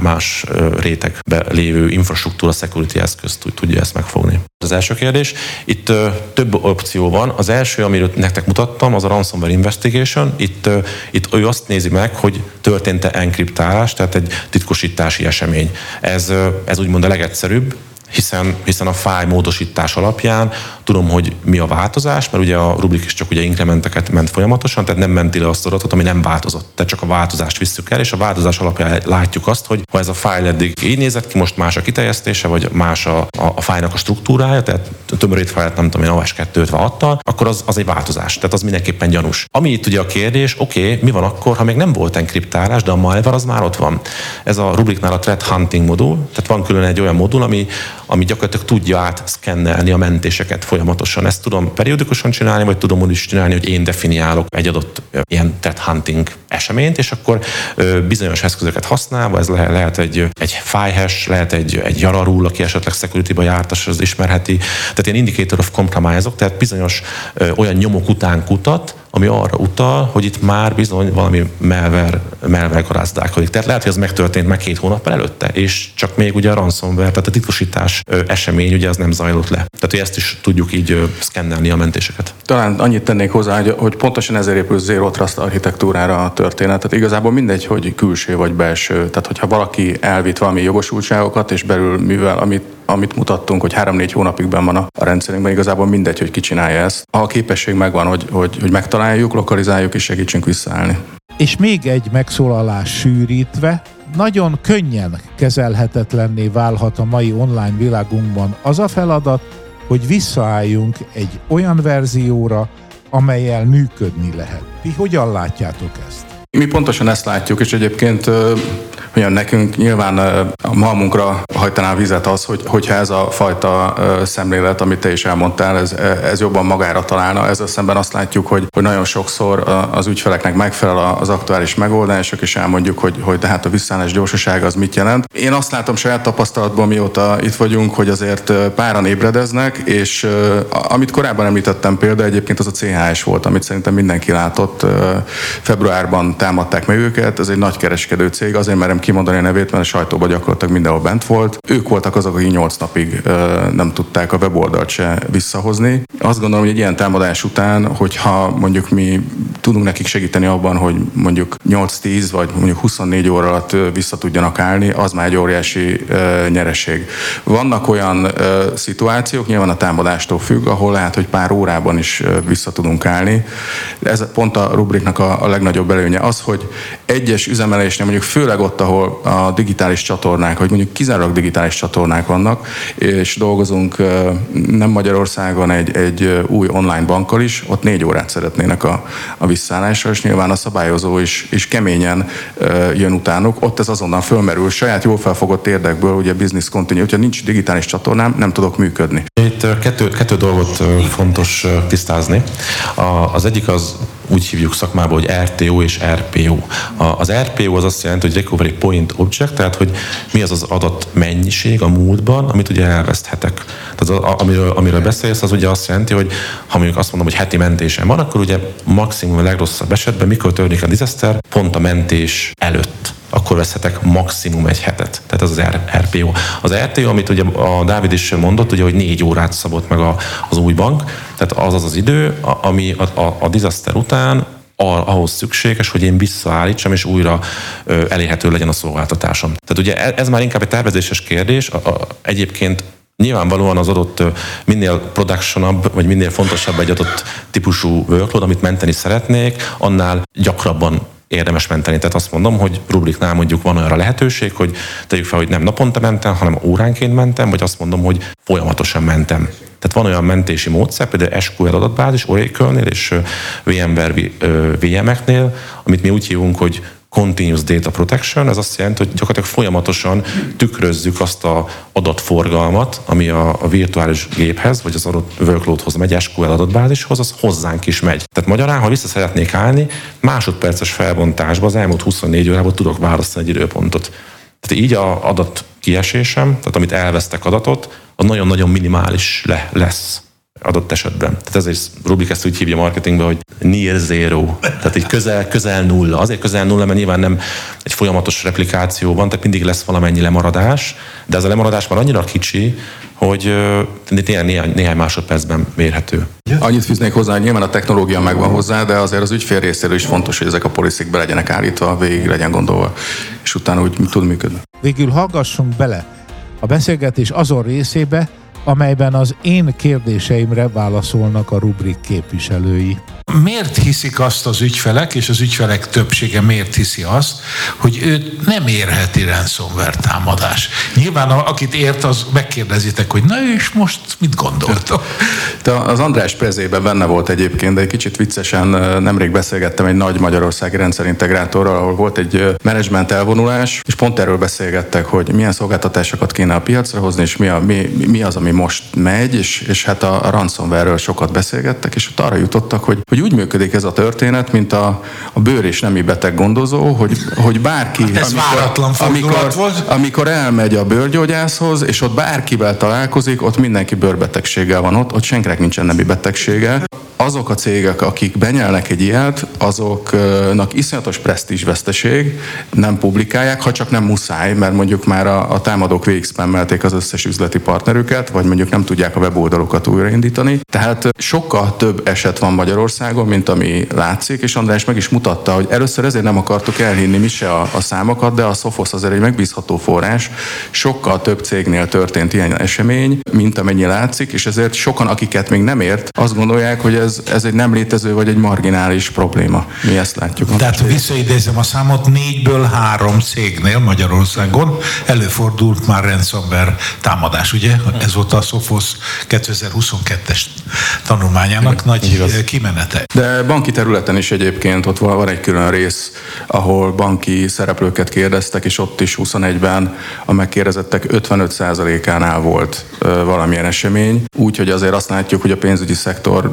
más rétegbe lévő infrastruktúra security eszköz tudja ezt megfogni. Az első kérdés, itt több opció van. Az első, amiről nektek mutattam, az a ransomware investigation. Itt, itt ő azt nézi meg, hogy történt-e enkriptálás, tehát egy titkosítási esemény. Ez, ez úgymond a legegyszerűbb, hiszen, hiszen a fáj módosítás alapján tudom, hogy mi a változás, mert ugye a rubrik is csak ugye inkrementeket ment folyamatosan, tehát nem menti le azt adatot, ami nem változott. Tehát csak a változást visszük el, és a változás alapján látjuk azt, hogy ha ez a fájl eddig így nézett ki, most más a kiterjesztése, vagy más a, a, a fájnak a struktúrája, tehát tömörít fájlt nem tudom én OS2 adta, akkor az, az egy változás. Tehát az mindenképpen gyanús. Ami itt ugye a kérdés, oké, okay, mi van akkor, ha még nem volt enkriptálás, de a malware az már ott van. Ez a rubriknál a threat hunting modul, tehát van külön egy olyan modul, ami, ami gyakorlatilag tudja átszkennelni a mentéseket folyamatosan. Ezt tudom periódikusan csinálni, vagy tudom úgy is csinálni, hogy én definiálok egy adott ilyen threat hunting eseményt, és akkor bizonyos eszközöket használva, ez lehet, lehet egy, egy file lehet egy, egy Yararul, aki esetleg security-ba jártas, az ismerheti. Tehát ilyen indicator of compromise tehát bizonyos olyan nyomok után kutat, ami arra utal, hogy itt már bizony valami melver, melver garázdálkodik. Tehát lehet, hogy ez megtörtént meg két hónap előtte, és csak még ugye a ransomware, tehát a titkosítás esemény ugye az nem zajlott le. Tehát, hogy ezt is tudjuk így szkennelni a mentéseket. Talán annyit tennék hozzá, hogy, hogy pontosan ezért épül Zero Trust architektúrára a történet. Tehát igazából mindegy, hogy külső vagy belső. Tehát, hogyha valaki elvitt valami jogosultságokat, és belül mivel, amit amit mutattunk, hogy három-négy hónapig ben van a, rendszerünkben, igazából mindegy, hogy ki csinálja ezt. A képesség megvan, hogy, hogy, hogy megtaláljuk, lokalizáljuk és segítsünk visszaállni. És még egy megszólalás sűrítve, nagyon könnyen kezelhetetlenné válhat a mai online világunkban az a feladat, hogy visszaálljunk egy olyan verzióra, amelyel működni lehet. Ti hogyan látjátok ezt? Mi pontosan ezt látjuk, és egyébként Ugyan nekünk nyilván a malmunkra hajtaná vizet az, hogy, hogyha ez a fajta szemlélet, amit te is elmondtál, ez, ez jobban magára találna. Ezzel szemben azt látjuk, hogy, hogy nagyon sokszor az ügyfeleknek megfelel az aktuális megoldások, és elmondjuk, hogy, hogy tehát a visszállás gyorsasága az mit jelent. Én azt látom saját tapasztalatból, mióta itt vagyunk, hogy azért páran ébredeznek, és amit korábban említettem példa, egyébként az a CHS volt, amit szerintem mindenki látott. Februárban támadták meg őket, ez egy nagy kereskedő cég, azért merem kimondani a nevét, mert a sajtóban gyakorlatilag mindenhol bent volt. Ők voltak azok, akik 8 napig nem tudták a weboldalt se visszahozni. Azt gondolom, hogy egy ilyen támadás után, hogyha mondjuk mi tudunk nekik segíteni abban, hogy mondjuk 8-10 vagy mondjuk 24 óra alatt vissza tudjanak állni, az már egy óriási nyereség. Vannak olyan szituációk, nyilván a támadástól függ, ahol lehet, hogy pár órában is vissza tudunk állni. Ez pont a rubriknak a, a legnagyobb előnye az, hogy egyes üzemelésnél mondjuk főleg ott, ahol a digitális csatornák, hogy mondjuk kizárólag digitális csatornák vannak, és dolgozunk nem Magyarországon egy, egy új online bankkal is, ott négy órát szeretnének a, a visszállásra, és nyilván a szabályozó is, is keményen jön utánuk, ott ez azonnal fölmerül, saját jól felfogott érdekből, ugye business continue, hogyha nincs digitális csatornám, nem tudok működni. Itt kettő, kettő dolgot fontos tisztázni. Az egyik az úgy hívjuk szakmában, hogy RTO és RPO. Az RPO az azt jelenti, hogy Recovery Point Object, tehát hogy mi az az adat mennyiség a múltban, amit ugye elveszthetek. Tehát az, amiről, amiről beszélsz, az ugye azt jelenti, hogy ha mondjuk azt mondom, hogy heti mentésem van, akkor ugye maximum a legrosszabb esetben, mikor történik a disaster, pont a mentés előtt akkor veszhetek maximum egy hetet. Tehát ez az RPO. Az RTO, amit ugye a Dávid is mondott, ugye, hogy négy órát szabott meg a, az új bank, tehát az az az idő, ami a, a, a disaster után ahhoz szükséges, hogy én visszaállítsam, és újra elérhető legyen a szolgáltatásom. Tehát ugye e, ez már inkább egy tervezéses kérdés. A, a, egyébként Nyilvánvalóan az adott minél productionabb, vagy minél fontosabb egy adott típusú workload, amit menteni szeretnék, annál gyakrabban érdemes menteni. Tehát azt mondom, hogy rubriknál mondjuk van arra lehetőség, hogy tegyük fel, hogy nem naponta mentem, hanem óránként mentem, vagy azt mondom, hogy folyamatosan mentem. Tehát van olyan mentési módszer, például SQL adatbázis, Oracle-nél és VMware VM-eknél, amit mi úgy hívunk, hogy Continuous Data Protection, ez azt jelenti, hogy gyakorlatilag folyamatosan tükrözzük azt a adatforgalmat, ami a, a virtuális géphez, vagy az adott workloadhoz megy, SQL adatbázishoz, az hozzánk is megy. Tehát magyarán, ha vissza szeretnék állni, másodperces felbontásban az elmúlt 24 órában tudok választani egy időpontot. Tehát így a adat kiesésem, tehát amit elvesztek adatot, az nagyon-nagyon minimális le, lesz adott esetben. Tehát ez egy Rubik ezt úgy hívja marketingben, hogy near zero, tehát egy közel, közel nulla. Azért közel nulla, mert nyilván nem egy folyamatos replikáció van, tehát mindig lesz valamennyi lemaradás, de ez a lemaradás már annyira kicsi, hogy néhány, néhány, néhány másodpercben mérhető. Annyit fűznék hozzá, hogy nyilván a technológia megvan hozzá, de azért az ügyfél részéről is fontos, hogy ezek a poliszik be legyenek állítva, végig legyen gondolva, és utána úgy tud működni. Végül hallgassunk bele a beszélgetés azon részébe, amelyben az én kérdéseimre válaszolnak a rubrik képviselői. Miért hiszik azt az ügyfelek, és az ügyfelek többsége miért hiszi azt, hogy őt nem érheti ransomware támadás? Nyilván akit ért, az megkérdezitek, hogy na és most mit gondoltok? De az András prezében benne volt egyébként, de egy kicsit viccesen nemrég beszélgettem egy nagy magyarországi rendszerintegrátorral, ahol volt egy menedzsment elvonulás, és pont erről beszélgettek, hogy milyen szolgáltatásokat kéne a piacra hozni, és mi, a, mi, mi az, ami most megy, és, és hát a, ransomware-ről sokat beszélgettek, és ott arra jutottak, hogy, hogy úgy működik ez a történet, mint a, a bőr és nemi beteg gondozó, hogy, hogy bárki, ez amikor, amikor, volt. amikor elmegy a bőrgyógyászhoz, és ott bárkivel találkozik, ott mindenki bőrbetegséggel van ott, ott senkinek nincsen nemi betegsége. Azok a cégek, akik benyelnek egy ilyet, azoknak iszonyatos presztízsveszteség, nem publikálják, ha csak nem muszáj, mert mondjuk már a, a támadók végigspammelték az összes üzleti partnerüket, vagy mondjuk nem tudják a weboldalokat újraindítani. Tehát sokkal több eset van Magyarországon, mint ami látszik, és András meg is mutatta, hogy először ezért nem akartuk elhinni mi se a, a számokat, de a Sophos azért egy megbízható forrás. Sokkal több cégnél történt ilyen esemény, mint amennyi látszik, és ezért sokan, akiket még nem ért, azt gondolják, hogy ez, ez egy nem létező vagy egy marginális probléma. Mi ezt látjuk. Tehát visszaidézem a számot, négyből három cégnél Magyarországon előfordult már ransomware támadás, ugye? Ez volt a Sophos 2022-es tanulmányának nagy Igaz. kimenete. De banki területen is egyébként ott van egy külön rész, ahol banki szereplőket kérdeztek, és ott is 21-ben a megkérdezettek 55%-ánál volt valamilyen esemény. Úgyhogy azért azt látjuk, hogy a pénzügyi szektor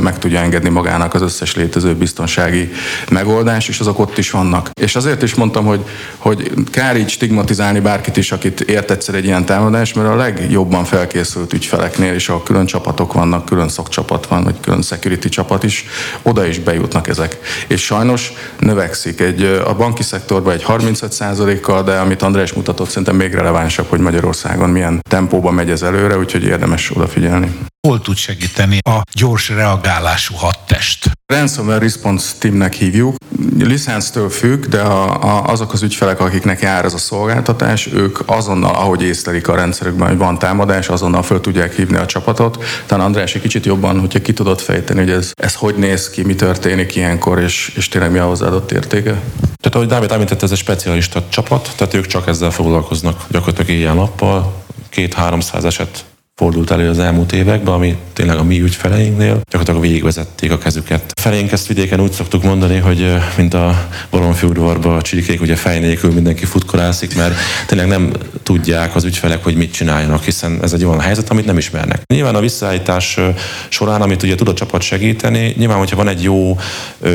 meg tudja engedni magának az összes létező biztonsági megoldás, és azok ott is vannak. És azért is mondtam, hogy, hogy kár így stigmatizálni bárkit is, akit ért egyszer egy ilyen támadás, mert a legjobban felkészült ügyfeleknél, és a külön csapatok vannak, külön szakcsapat van, vagy külön security csapat is, oda is bejutnak ezek. És sajnos növekszik. Egy, a banki szektorban egy 35%-kal, de amit András mutatott, szerintem még relevánsabb, hogy Magyarországon milyen tempóban megy ez előre, úgyhogy érdemes odafigyelni. Hol tud segíteni a gyors reagálású hadtest? Ransomware Response Teamnek hívjuk. Licensztől függ, de a, a, azok az ügyfelek, akiknek jár ez a szolgáltatás, ők azonnal, ahogy észlelik a rendszerükben, hogy van támadás, azonnal föl tudják hívni a csapatot. Talán András egy kicsit jobban, hogyha ki tudod fejteni, hogy ez, ez hogy néz ki, mi történik ilyenkor, és, és tényleg mi a hozzáadott értéke? Tehát ahogy Dávid említett, ez egy specialista csapat, tehát ők csak ezzel foglalkoznak gyakorlatilag ilyen nappal, két-háromszáz eset fordult elő az elmúlt években, ami tényleg a mi ügyfeleinknél gyakorlatilag végigvezették a kezüket. Felénk ezt vidéken úgy szoktuk mondani, hogy mint a baromfiúdvarba a csirkék, ugye fej nélkül mindenki futkorászik, mert tényleg nem tudják az ügyfelek, hogy mit csináljanak, hiszen ez egy olyan helyzet, amit nem ismernek. Nyilván a visszaállítás során, amit ugye tud a csapat segíteni, nyilván, hogyha van egy jó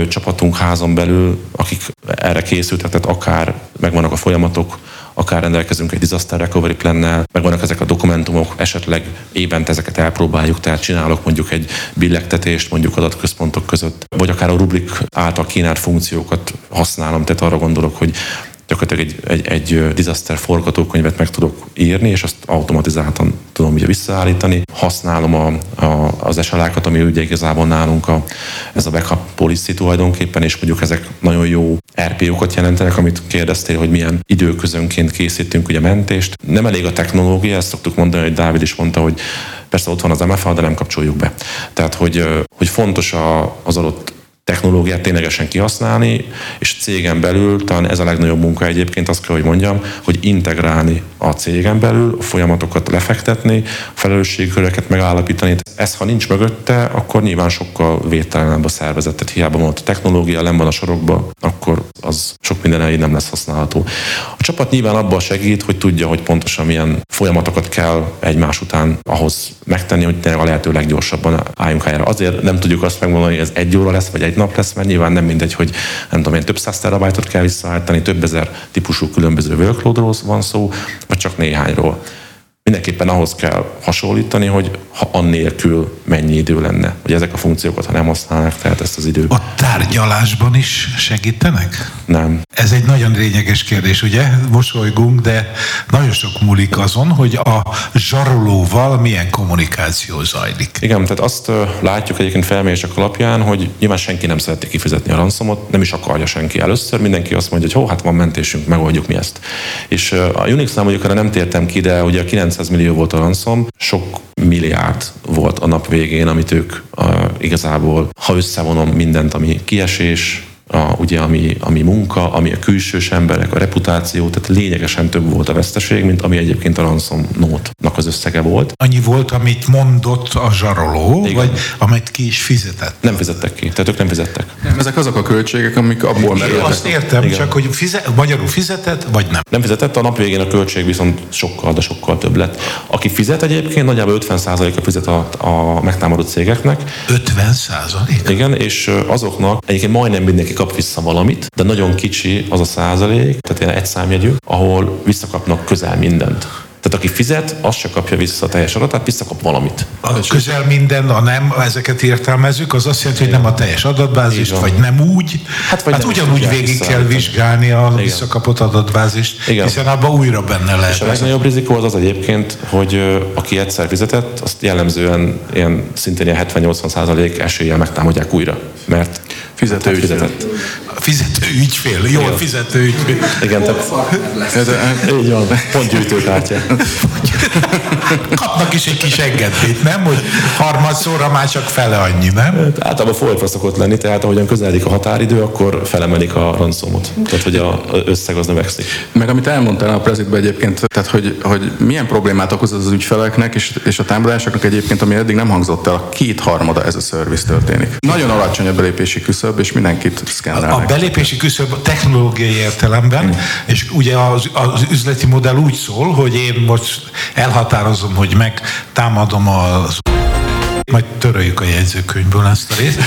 csapatunk házon belül, akik erre készültek, tehát akár megvannak a folyamatok, akár rendelkezünk egy disaster recovery plannel, meg vannak ezek a dokumentumok, esetleg évente ezeket elpróbáljuk, tehát csinálok mondjuk egy billegtetést mondjuk adatközpontok között, vagy akár a rubrik által kínált funkciókat használom, tehát arra gondolok, hogy gyakorlatilag egy, egy, egy disaster forgatókönyvet meg tudok írni, és azt automatizáltan tudom ugye visszaállítani. Használom a, a, az esalákat, ami ugye igazából nálunk a, ez a backup policy tulajdonképpen, és mondjuk ezek nagyon jó RPO-kat jelentenek, amit kérdeztél, hogy milyen időközönként készítünk ugye mentést. Nem elég a technológia, ezt szoktuk mondani, hogy Dávid is mondta, hogy persze ott van az MFA, de nem kapcsoljuk be. Tehát, hogy, hogy fontos az adott technológiát ténylegesen kihasználni, és cégen belül talán ez a legnagyobb munka egyébként, azt kell, hogy mondjam, hogy integrálni a cégen belül, a folyamatokat lefektetni, a felelősségköröket megállapítani. Ez, ha nincs mögötte, akkor nyilván sokkal védtelenebb a szervezet. Tehát hiába van ott a technológia, len van a sorokba, akkor az sok minden nem lesz használható. A csapat nyilván abban segít, hogy tudja, hogy pontosan milyen folyamatokat kell egymás után ahhoz megtenni, hogy tényleg a lehető leggyorsabban álljunk helyre. Azért nem tudjuk azt megmondani, hogy ez egy óra lesz, vagy egy nap lesz, mert nyilván nem mindegy, hogy nem tudom én, több száz terabájtot kell visszaállítani, több ezer típusú különböző workloadról van szó, vagy csak néhányról mindenképpen ahhoz kell hasonlítani, hogy ha annélkül mennyi idő lenne, hogy ezek a funkciókat, ha nem használnak tehát ezt az időt. A tárgyalásban is segítenek? Nem. Ez egy nagyon lényeges kérdés, ugye? Mosolygunk, de nagyon sok múlik azon, hogy a zsarolóval milyen kommunikáció zajlik. Igen, tehát azt látjuk egyébként felmérések alapján, hogy nyilván senki nem szereti kifizetni a ranszomot, nem is akarja senki először, mindenki azt mondja, hogy hó, hát van mentésünk, megoldjuk mi ezt. És a Unix-nál mondjuk erre nem tértem ki, de ugye a 900 millió volt a ransom, sok milliárd volt a nap végén, amit ők uh, igazából, ha összevonom mindent, ami kiesés, a, ugye, ami, ami munka, ami a külsős emberek, a reputáció, tehát lényegesen több volt a veszteség, mint ami egyébként a ransom note-nak az összege volt. Annyi volt, amit mondott a zsaroló, Igen. vagy amit ki is fizetett? Nem fizettek ki, tehát ők nem fizettek. Nem, ezek azok a költségek, amik abból merültek. Azt értem, Igen. csak hogy fizet, magyarul fizetett, vagy nem? Nem fizetett, a nap végén a költség viszont sokkal, de sokkal több lett. Aki fizet egyébként, nagyjából 50%-a fizet a, a megtámadott cégeknek. 50% Igen, és azoknak egyébként majdnem mindenki kap vissza valamit, de nagyon kicsi az a százalék, tehát ilyen egy számjegyű, ahol visszakapnak közel mindent. Tehát aki fizet, az se kapja vissza a teljes adatát, visszakap valamit. A közel minden, a nem, ezeket értelmezzük, az azt jelenti, hogy nem a teljes adatbázist, vagy nem úgy. Hát, vagy hát nem ugyanúgy végig vissza, kell vizsgálni a Igen. visszakapott adatbázist, Igen. hiszen abban újra benne lehet. És a legnagyobb rizikó az az egyébként, hogy aki egyszer fizetett, azt jellemzően ilyen szintén ilyen 70-80 százalék eséllyel megtámadják újra. Mert Fizető ügyfél. Fizetett. Fizető ügyfél, jól Igen. fizető ügyfél. Igen, tehát így van, pont gyűjtőkártya. Kapnak is egy kis engedményt, nem? Hogy harmadszorra már csak fele annyi, nem? Hát, általában fordítva szokott lenni, tehát ahogyan közeledik a határidő, akkor felemelik a ranszomot. Tehát, hogy a összeg az növekszik. Meg amit elmondtál a prezidben egyébként, tehát, hogy, hogy milyen problémát okoz az ügyfeleknek és, és a támadásoknak egyébként, ami eddig nem hangzott el, a kétharmada ez a szerviz történik. Nagyon alacsony a belépési küszöb, és mindenkit szkennelnek. A belépési küszöb technológiai értelemben, mm. és ugye az, az üzleti modell úgy szól, hogy én most elhatározom, hogy megtámadom az majd töröljük a jegyzőkönyvből ezt a részt.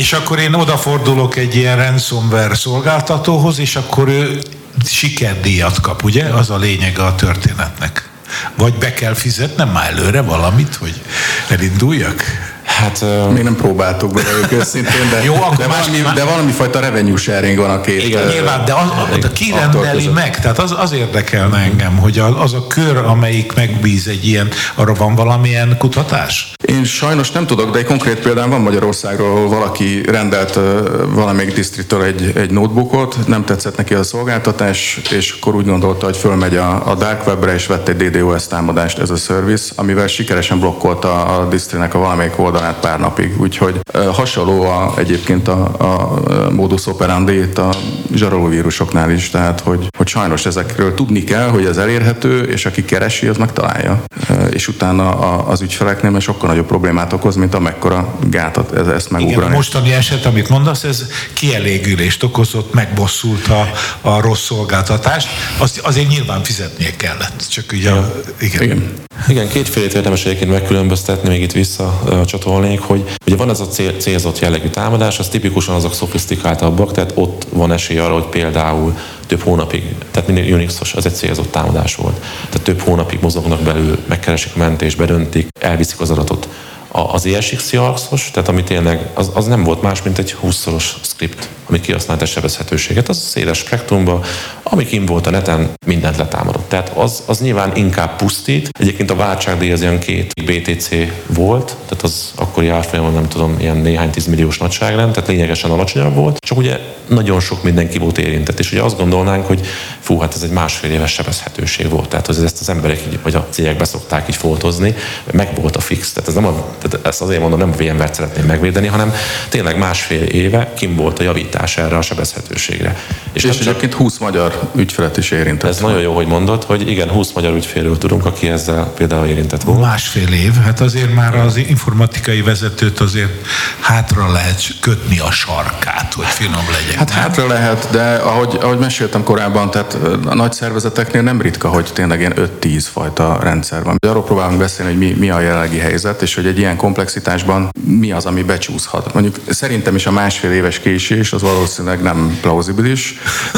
és akkor én odafordulok egy ilyen ransomware szolgáltatóhoz, és akkor ő sikerdíjat kap, ugye? Az a lényege a történetnek. Vagy be kell fizetnem már előre valamit, hogy elinduljak? Hát uh, még nem próbáltuk be ők őszintén, de, Jó, akkor de, más, valami, de valami fajta revenue sharing van a két. Igen, uh, nyilván, de az, az, az ki rendeli meg? Tehát az, az érdekelne engem, hogy az a kör, amelyik megbíz egy ilyen, arra van valamilyen kutatás? Én sajnos nem tudok, de egy konkrét példán van Magyarországról, ahol valaki rendelt uh, valamelyik disztriktől egy, egy notebookot, nem tetszett neki a szolgáltatás, és akkor úgy gondolta, hogy fölmegy a, a dark webre, és vett egy DDoS támadást ez a service, amivel sikeresen blokkolta a disztrinek a valamelyik oldalát át pár napig. Úgyhogy hasonló a, egyébként a, a modus operandi itt a zsarolóvírusoknál is, tehát hogy, hogy sajnos ezekről tudni kell, hogy ez elérhető, és aki keresi, az megtalálja. És utána az ügyfeleknél mert sokkal nagyobb problémát okoz, mint amekkora gátat ez, ezt megugrani. Igen, a mostani eset, amit mondasz, ez kielégülést okozott, megbosszult a, a rossz szolgáltatást. Azt azért nyilván fizetnie kellett. Csak ugye, a, igen. igen. Igen, kétfélét érdemes egyébként megkülönböztetni, még itt vissza csatolnék, hogy ugye van ez a cél, célzott jellegű támadás, az tipikusan azok szofisztikáltabbak, tehát ott van esély arra, hogy például több hónapig, tehát minden Unixos, az egy célzott támadás volt. Tehát több hónapig mozognak belül, megkeresik a mentést, bedöntik, elviszik az adatot az ESX Jarxos, tehát ami tényleg, az, az nem volt más, mint egy 20-szoros script, ami kihasznált a sebezhetőséget. Az széles spektrumba, ami kim volt a neten, mindent letámadott. Tehát az, az nyilván inkább pusztít. Egyébként a váltságdíj az ilyen két BTC volt, tehát az akkor akkori árfolyamon nem tudom, ilyen néhány tízmilliós nagyságrend, tehát lényegesen alacsonyabb volt, csak ugye nagyon sok mindenki volt érintett, és ugye azt gondolnánk, hogy fú, hát ez egy másfél éves sebezhetőség volt, tehát hogy ezt az emberek így, vagy a cégek beszokták így foltozni, meg volt a fix, tehát, ez nem a, tehát ezt azért mondom, nem a VMware-t szeretném megvédeni, hanem tényleg másfél éve kim volt a javítás erre a sebezhetőségre. És, és egyébként 20 magyar ügyfelet is érintett. Ez nagyon jó, hogy mondod, hogy igen, 20 magyar ügyfélről tudunk, aki ezzel például érintett volt. Másfél év, hát azért már az informatikai vezetőt azért hátra lehet kötni a sarkát, hogy finom legyen. Hát hátra lehet, de ahogy, ahogy meséltem korábban, tehát a nagy szervezeteknél nem ritka, hogy tényleg ilyen 5-10 fajta rendszer van. Arról próbálunk beszélni, hogy mi, mi a jelenlegi helyzet, és hogy egy ilyen komplexitásban mi az, ami becsúszhat. Mondjuk szerintem is a másfél éves késés az valószínűleg nem plauzibilis,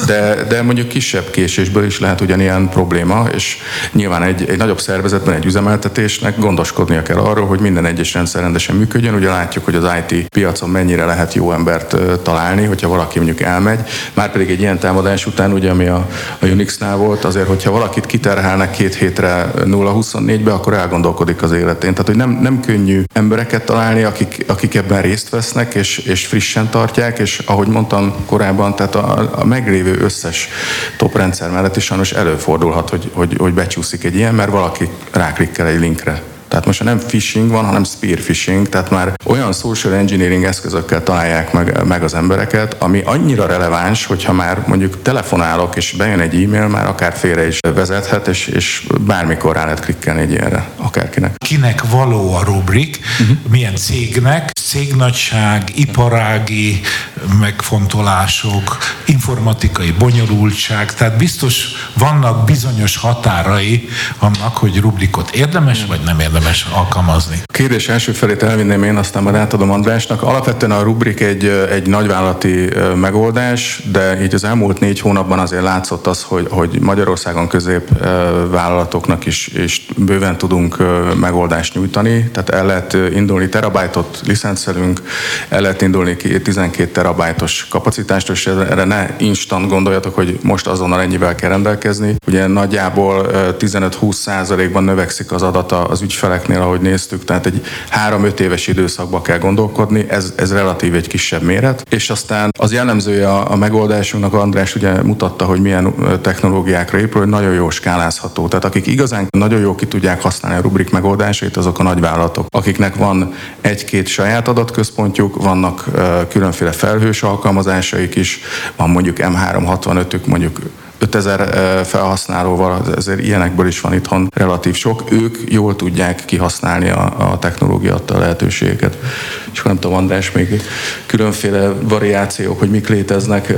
de, de mondjuk kisebb késésből is lehet ugyanilyen probléma, és nyilván egy, egy nagyobb szervezetben, egy üzemeltetésnek gondoskodnia kell arról, hogy minden egyes rendszer rendesen működjön. Ugye látjuk, hogy az IT piacon mennyire lehet jó embert találni, hogyha valaki mondjuk elmegy. Márpedig egy ilyen támadás után, ugye, ami a, a Unix-nál volt, azért, hogyha valakit kiterhelnek két hétre 0-24-be, akkor elgondolkodik az életén. Tehát, hogy nem, nem könnyű embereket találni, akik, akik ebben részt vesznek, és, és frissen tartják, és ahogy mondtam korábban, tehát a, a meglévő összes top rendszer mellett is sajnos előfordulhat, hogy, hogy, hogy becsúszik egy ilyen, mert valaki ráklikkel egy linkre. Tehát most nem phishing van, hanem spear phishing, tehát már olyan social engineering eszközökkel találják meg, meg az embereket, ami annyira releváns, hogyha már mondjuk telefonálok és bejön egy e-mail, már akár félre is vezethet, és, és bármikor rá lehet klikkelni egy ilyenre, akárkinek. Kinek való a rubrik, uh-huh. milyen cégnek, cégnagyság, iparági megfontolások, informatikai bonyolultság, tehát biztos vannak bizonyos határai annak, hogy rubrikot érdemes vagy nem érdemes érdemes alkalmazni? Kérdés első felét elvinném én, aztán majd átadom Andrásnak. Alapvetően a rubrik egy, egy nagyvállalati megoldás, de így az elmúlt négy hónapban azért látszott az, hogy, hogy Magyarországon közép vállalatoknak is, is bőven tudunk megoldást nyújtani. Tehát el lehet indulni terabájtot licenszelünk, el lehet indulni 12 terabájtos kapacitást, és erre ne instant gondoljatok, hogy most azonnal ennyivel kell rendelkezni. Ugye nagyjából 15-20 százalékban növekszik az adata az ügyfel ügyfeleknél, ahogy néztük, tehát egy három-öt éves időszakba kell gondolkodni, ez, ez relatív egy kisebb méret, és aztán az jellemzője a, a megoldásunknak, András ugye mutatta, hogy milyen technológiákra épül, hogy nagyon jó skálázható. Tehát akik igazán nagyon jó ki tudják használni a rubrik megoldásait, azok a nagyvállalatok, akiknek van egy-két saját adatközpontjuk, vannak különféle felhős alkalmazásaik is, van mondjuk M365-ük, mondjuk 5000 felhasználóval, ezért ilyenekből is van itthon relatív sok. Ők jól tudják kihasználni a, a technológia adta lehetőségeket. És nem tudom, András, még különféle variációk, hogy mik léteznek,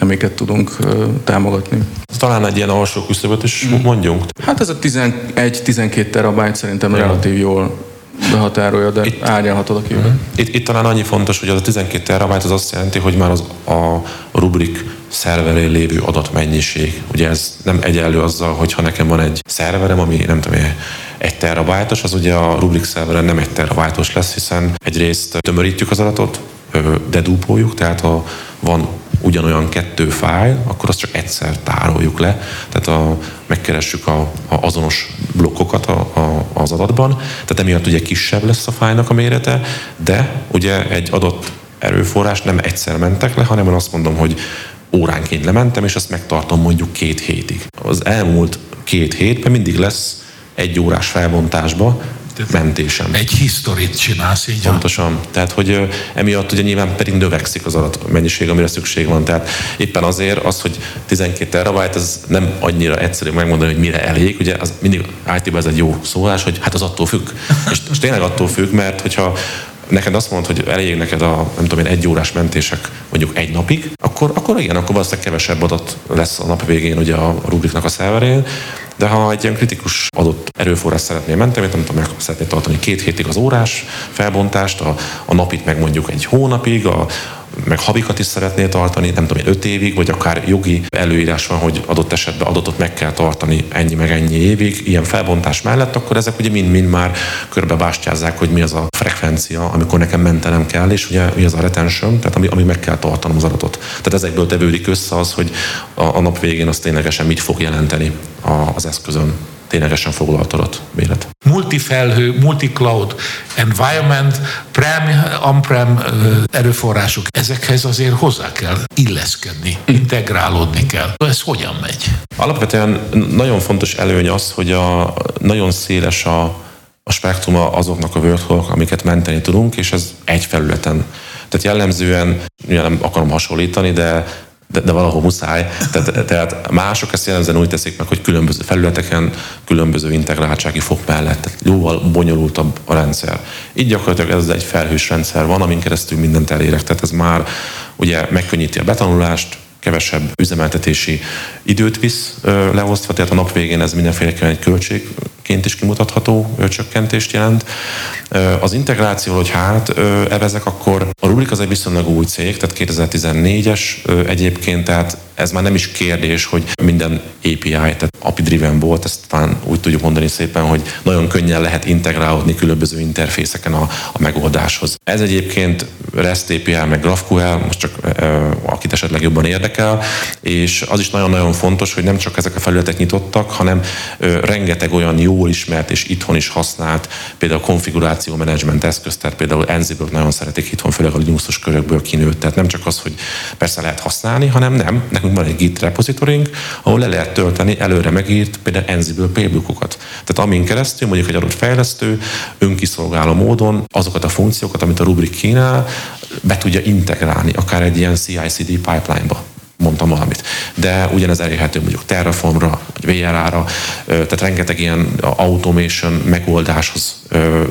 amiket tudunk támogatni. Talán egy ilyen alsó küszöböt is mm. mondjunk. Hát ez a 11-12 terabájt szerintem ja. relatív jól behatárolja, de itt, árnyalhatod a képet. Mm. Itt, itt talán annyi fontos, hogy az a 12 terabyte az azt jelenti, hogy már az a rubrik szerverén lévő adatmennyiség. Ugye ez nem egyenlő azzal, hogyha nekem van egy szerverem, ami nem tudom, egy terabájtos, az ugye a Rubrik szerveren nem egy terabájtos lesz, hiszen egyrészt tömörítjük az adatot, dedúpoljuk, tehát ha van ugyanolyan kettő fájl, akkor azt csak egyszer tároljuk le, tehát a, megkeressük a, a azonos blokkokat a, a, az adatban, tehát emiatt ugye kisebb lesz a fájlnak a mérete, de ugye egy adott erőforrás nem egyszer mentek le, hanem én azt mondom, hogy óránként lementem, és ezt megtartom mondjuk két hétig. Az elmúlt két hétben mindig lesz egy órás felbontásba mentésem. Egy historit csinálsz így. Pontosan. Tehát, hogy emiatt ugye nyilván pedig növekszik az adatmennyiség, amire szükség van. Tehát éppen azért az, hogy 12 terabyte, ez nem annyira egyszerű megmondani, hogy mire elég. Ugye az mindig IT-ban ez egy jó szólás, hogy hát az attól függ. és, és tényleg attól függ, mert hogyha neked azt mondod, hogy elég neked a nem tudom én, egy órás mentések mondjuk egy napig, akkor, akkor igen, akkor valószínűleg kevesebb adat lesz a nap végén ugye a rubriknak a szerverén, de ha egy ilyen kritikus adott erőforrás szeretném menteni, nem tudom, meg szeretné tartani két hétig az órás felbontást, a, a napit meg mondjuk egy hónapig, a, meg havikat is szeretnél tartani, nem tudom, öt évig, vagy akár jogi előírás van, hogy adott esetben adatot meg kell tartani ennyi meg ennyi évig, ilyen felbontás mellett, akkor ezek ugye mind-mind már körbebástyázzák, hogy mi az a frekvencia, amikor nekem mentenem kell, és ugye mi az a retention, tehát ami, ami meg kell tartanom az adatot. Tehát ezekből tevődik össze az, hogy a, a nap végén az ténylegesen mit fog jelenteni az eszközön ténylegesen foglalt adat méret. multifelhő, multicloud environment, prem, on-prem erőforrások, ezekhez azért hozzá kell illeszkedni, integrálódni kell. Ez hogyan megy? Alapvetően nagyon fontos előny az, hogy a nagyon széles a, a spektruma azoknak a workflow amiket menteni tudunk, és ez egy felületen. Tehát jellemzően, nem akarom hasonlítani, de de, de valahol muszáj. Tehát, tehát mások ezt jellemzően úgy teszik meg, hogy különböző felületeken, különböző integráltsági fok mellett, tehát jóval bonyolultabb a rendszer. Így gyakorlatilag ez egy felhős rendszer van, amin keresztül mindent elérek. Tehát ez már ugye megkönnyíti a betanulást, kevesebb üzemeltetési időt visz leosztva, tehát a nap végén ez mindenféleképpen egy költségként is kimutatható csökkentést jelent. Az integráció, hogy hát evezek, akkor a Rubrik az egy viszonylag új cég, tehát 2014-es egyébként, tehát ez már nem is kérdés, hogy minden API, tehát API-driven volt, ezt talán úgy tudjuk mondani szépen, hogy nagyon könnyen lehet integrálódni különböző interfészeken a, a megoldáshoz. Ez egyébként REST API, meg GraphQL, most csak akit esetleg jobban érdekel, és az is nagyon-nagyon fontos, hogy nem csak ezek a felületek nyitottak, hanem rengeteg olyan jól ismert és itthon is használt, például konfiguráció management eszköz, tehát például Ansible nagyon szeretik itthon, főleg a Linuxos körökből kinőtt. Tehát nem csak az, hogy persze lehet használni, hanem nem, nekünk van egy Git repozitorink, ahol le lehet tölteni előre megírt például Ansible playbookokat. Tehát amin keresztül mondjuk egy adott fejlesztő önkiszolgáló módon azokat a funkciókat, amit a rubrik kínál, be tudja integrálni, akár egy ilyen CI/CD pipeline-ba mondtam valamit. De ugyanez elérhető mondjuk Terraformra, vagy VRA-ra, tehát rengeteg ilyen automation megoldáshoz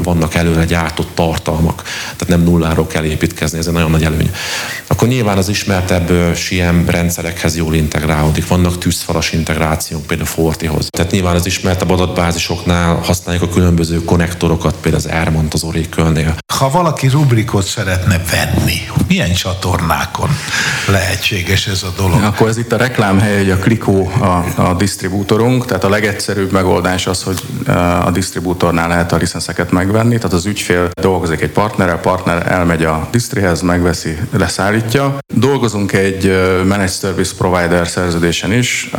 vannak előre gyártott tartalmak, tehát nem nulláról kell építkezni, ez egy nagyon nagy előny. Akkor nyilván az ismertebb SIEM rendszerekhez jól integrálódik, vannak tűzfalas integrációk, például Fortihoz. Tehát nyilván az ismertebb adatbázisoknál használjuk a különböző konnektorokat, például az Airmont az Oracle-nél. Ha valaki rubrikot szeretne venni, milyen csatornákon lehetséges ez a dolog? <laughs> Akkor ez itt a reklámhely, hogy a Klikó a, a disztribútorunk, tehát a legegyszerűbb megoldás az, hogy a disztribútornál lehet a licenszeket megvenni, tehát az ügyfél dolgozik egy partnerrel, partner elmegy a disztrihez, megveszi, leszállítja. Dolgozunk egy managed service provider szerződésen is,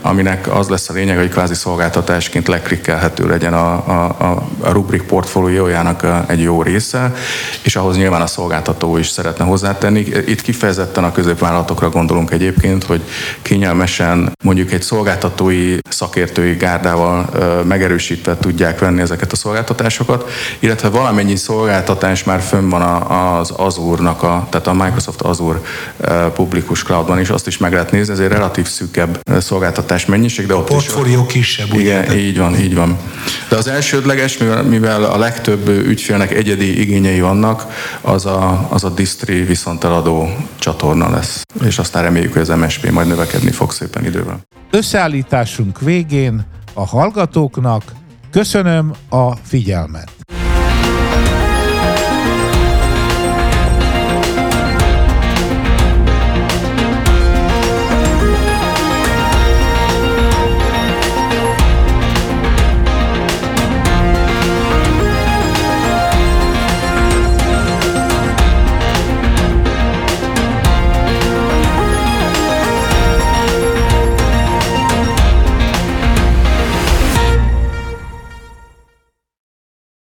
aminek az lesz a lényeg, hogy kvázi szolgáltatásként leklikkelhető legyen a, a, a rubrik portfóliójának egy jó része, és ahhoz nyilván a szolgáltató is szeretne hozzátenni. Itt kifejezetten a középvállalatokra gondolunk egyébként, hogy kényelmesen mondjuk egy szolgáltatói szakértői gárdával megerősítve tudják venni ezeket a szolgáltatásokat, illetve valamennyi szolgáltatás már fönn van az Azure-nak, a, tehát a Microsoft Azure publikus cloudban is, azt is meg lehet nézni, ez egy relatív szűkebb szolgáltatás mennyiség, de ott a portfólió kisebb. Igen, ugye? így van, így van. De az elsődleges, mivel, mivel a legtöbb ügyfélnek egyedi igényei vannak, az a, az a distri viszonteladó csatorna lesz. És aztán reméljük, hogy az MSP majd növekedni fog szépen idővel. Összeállításunk végén a hallgatóknak köszönöm a figyelmet.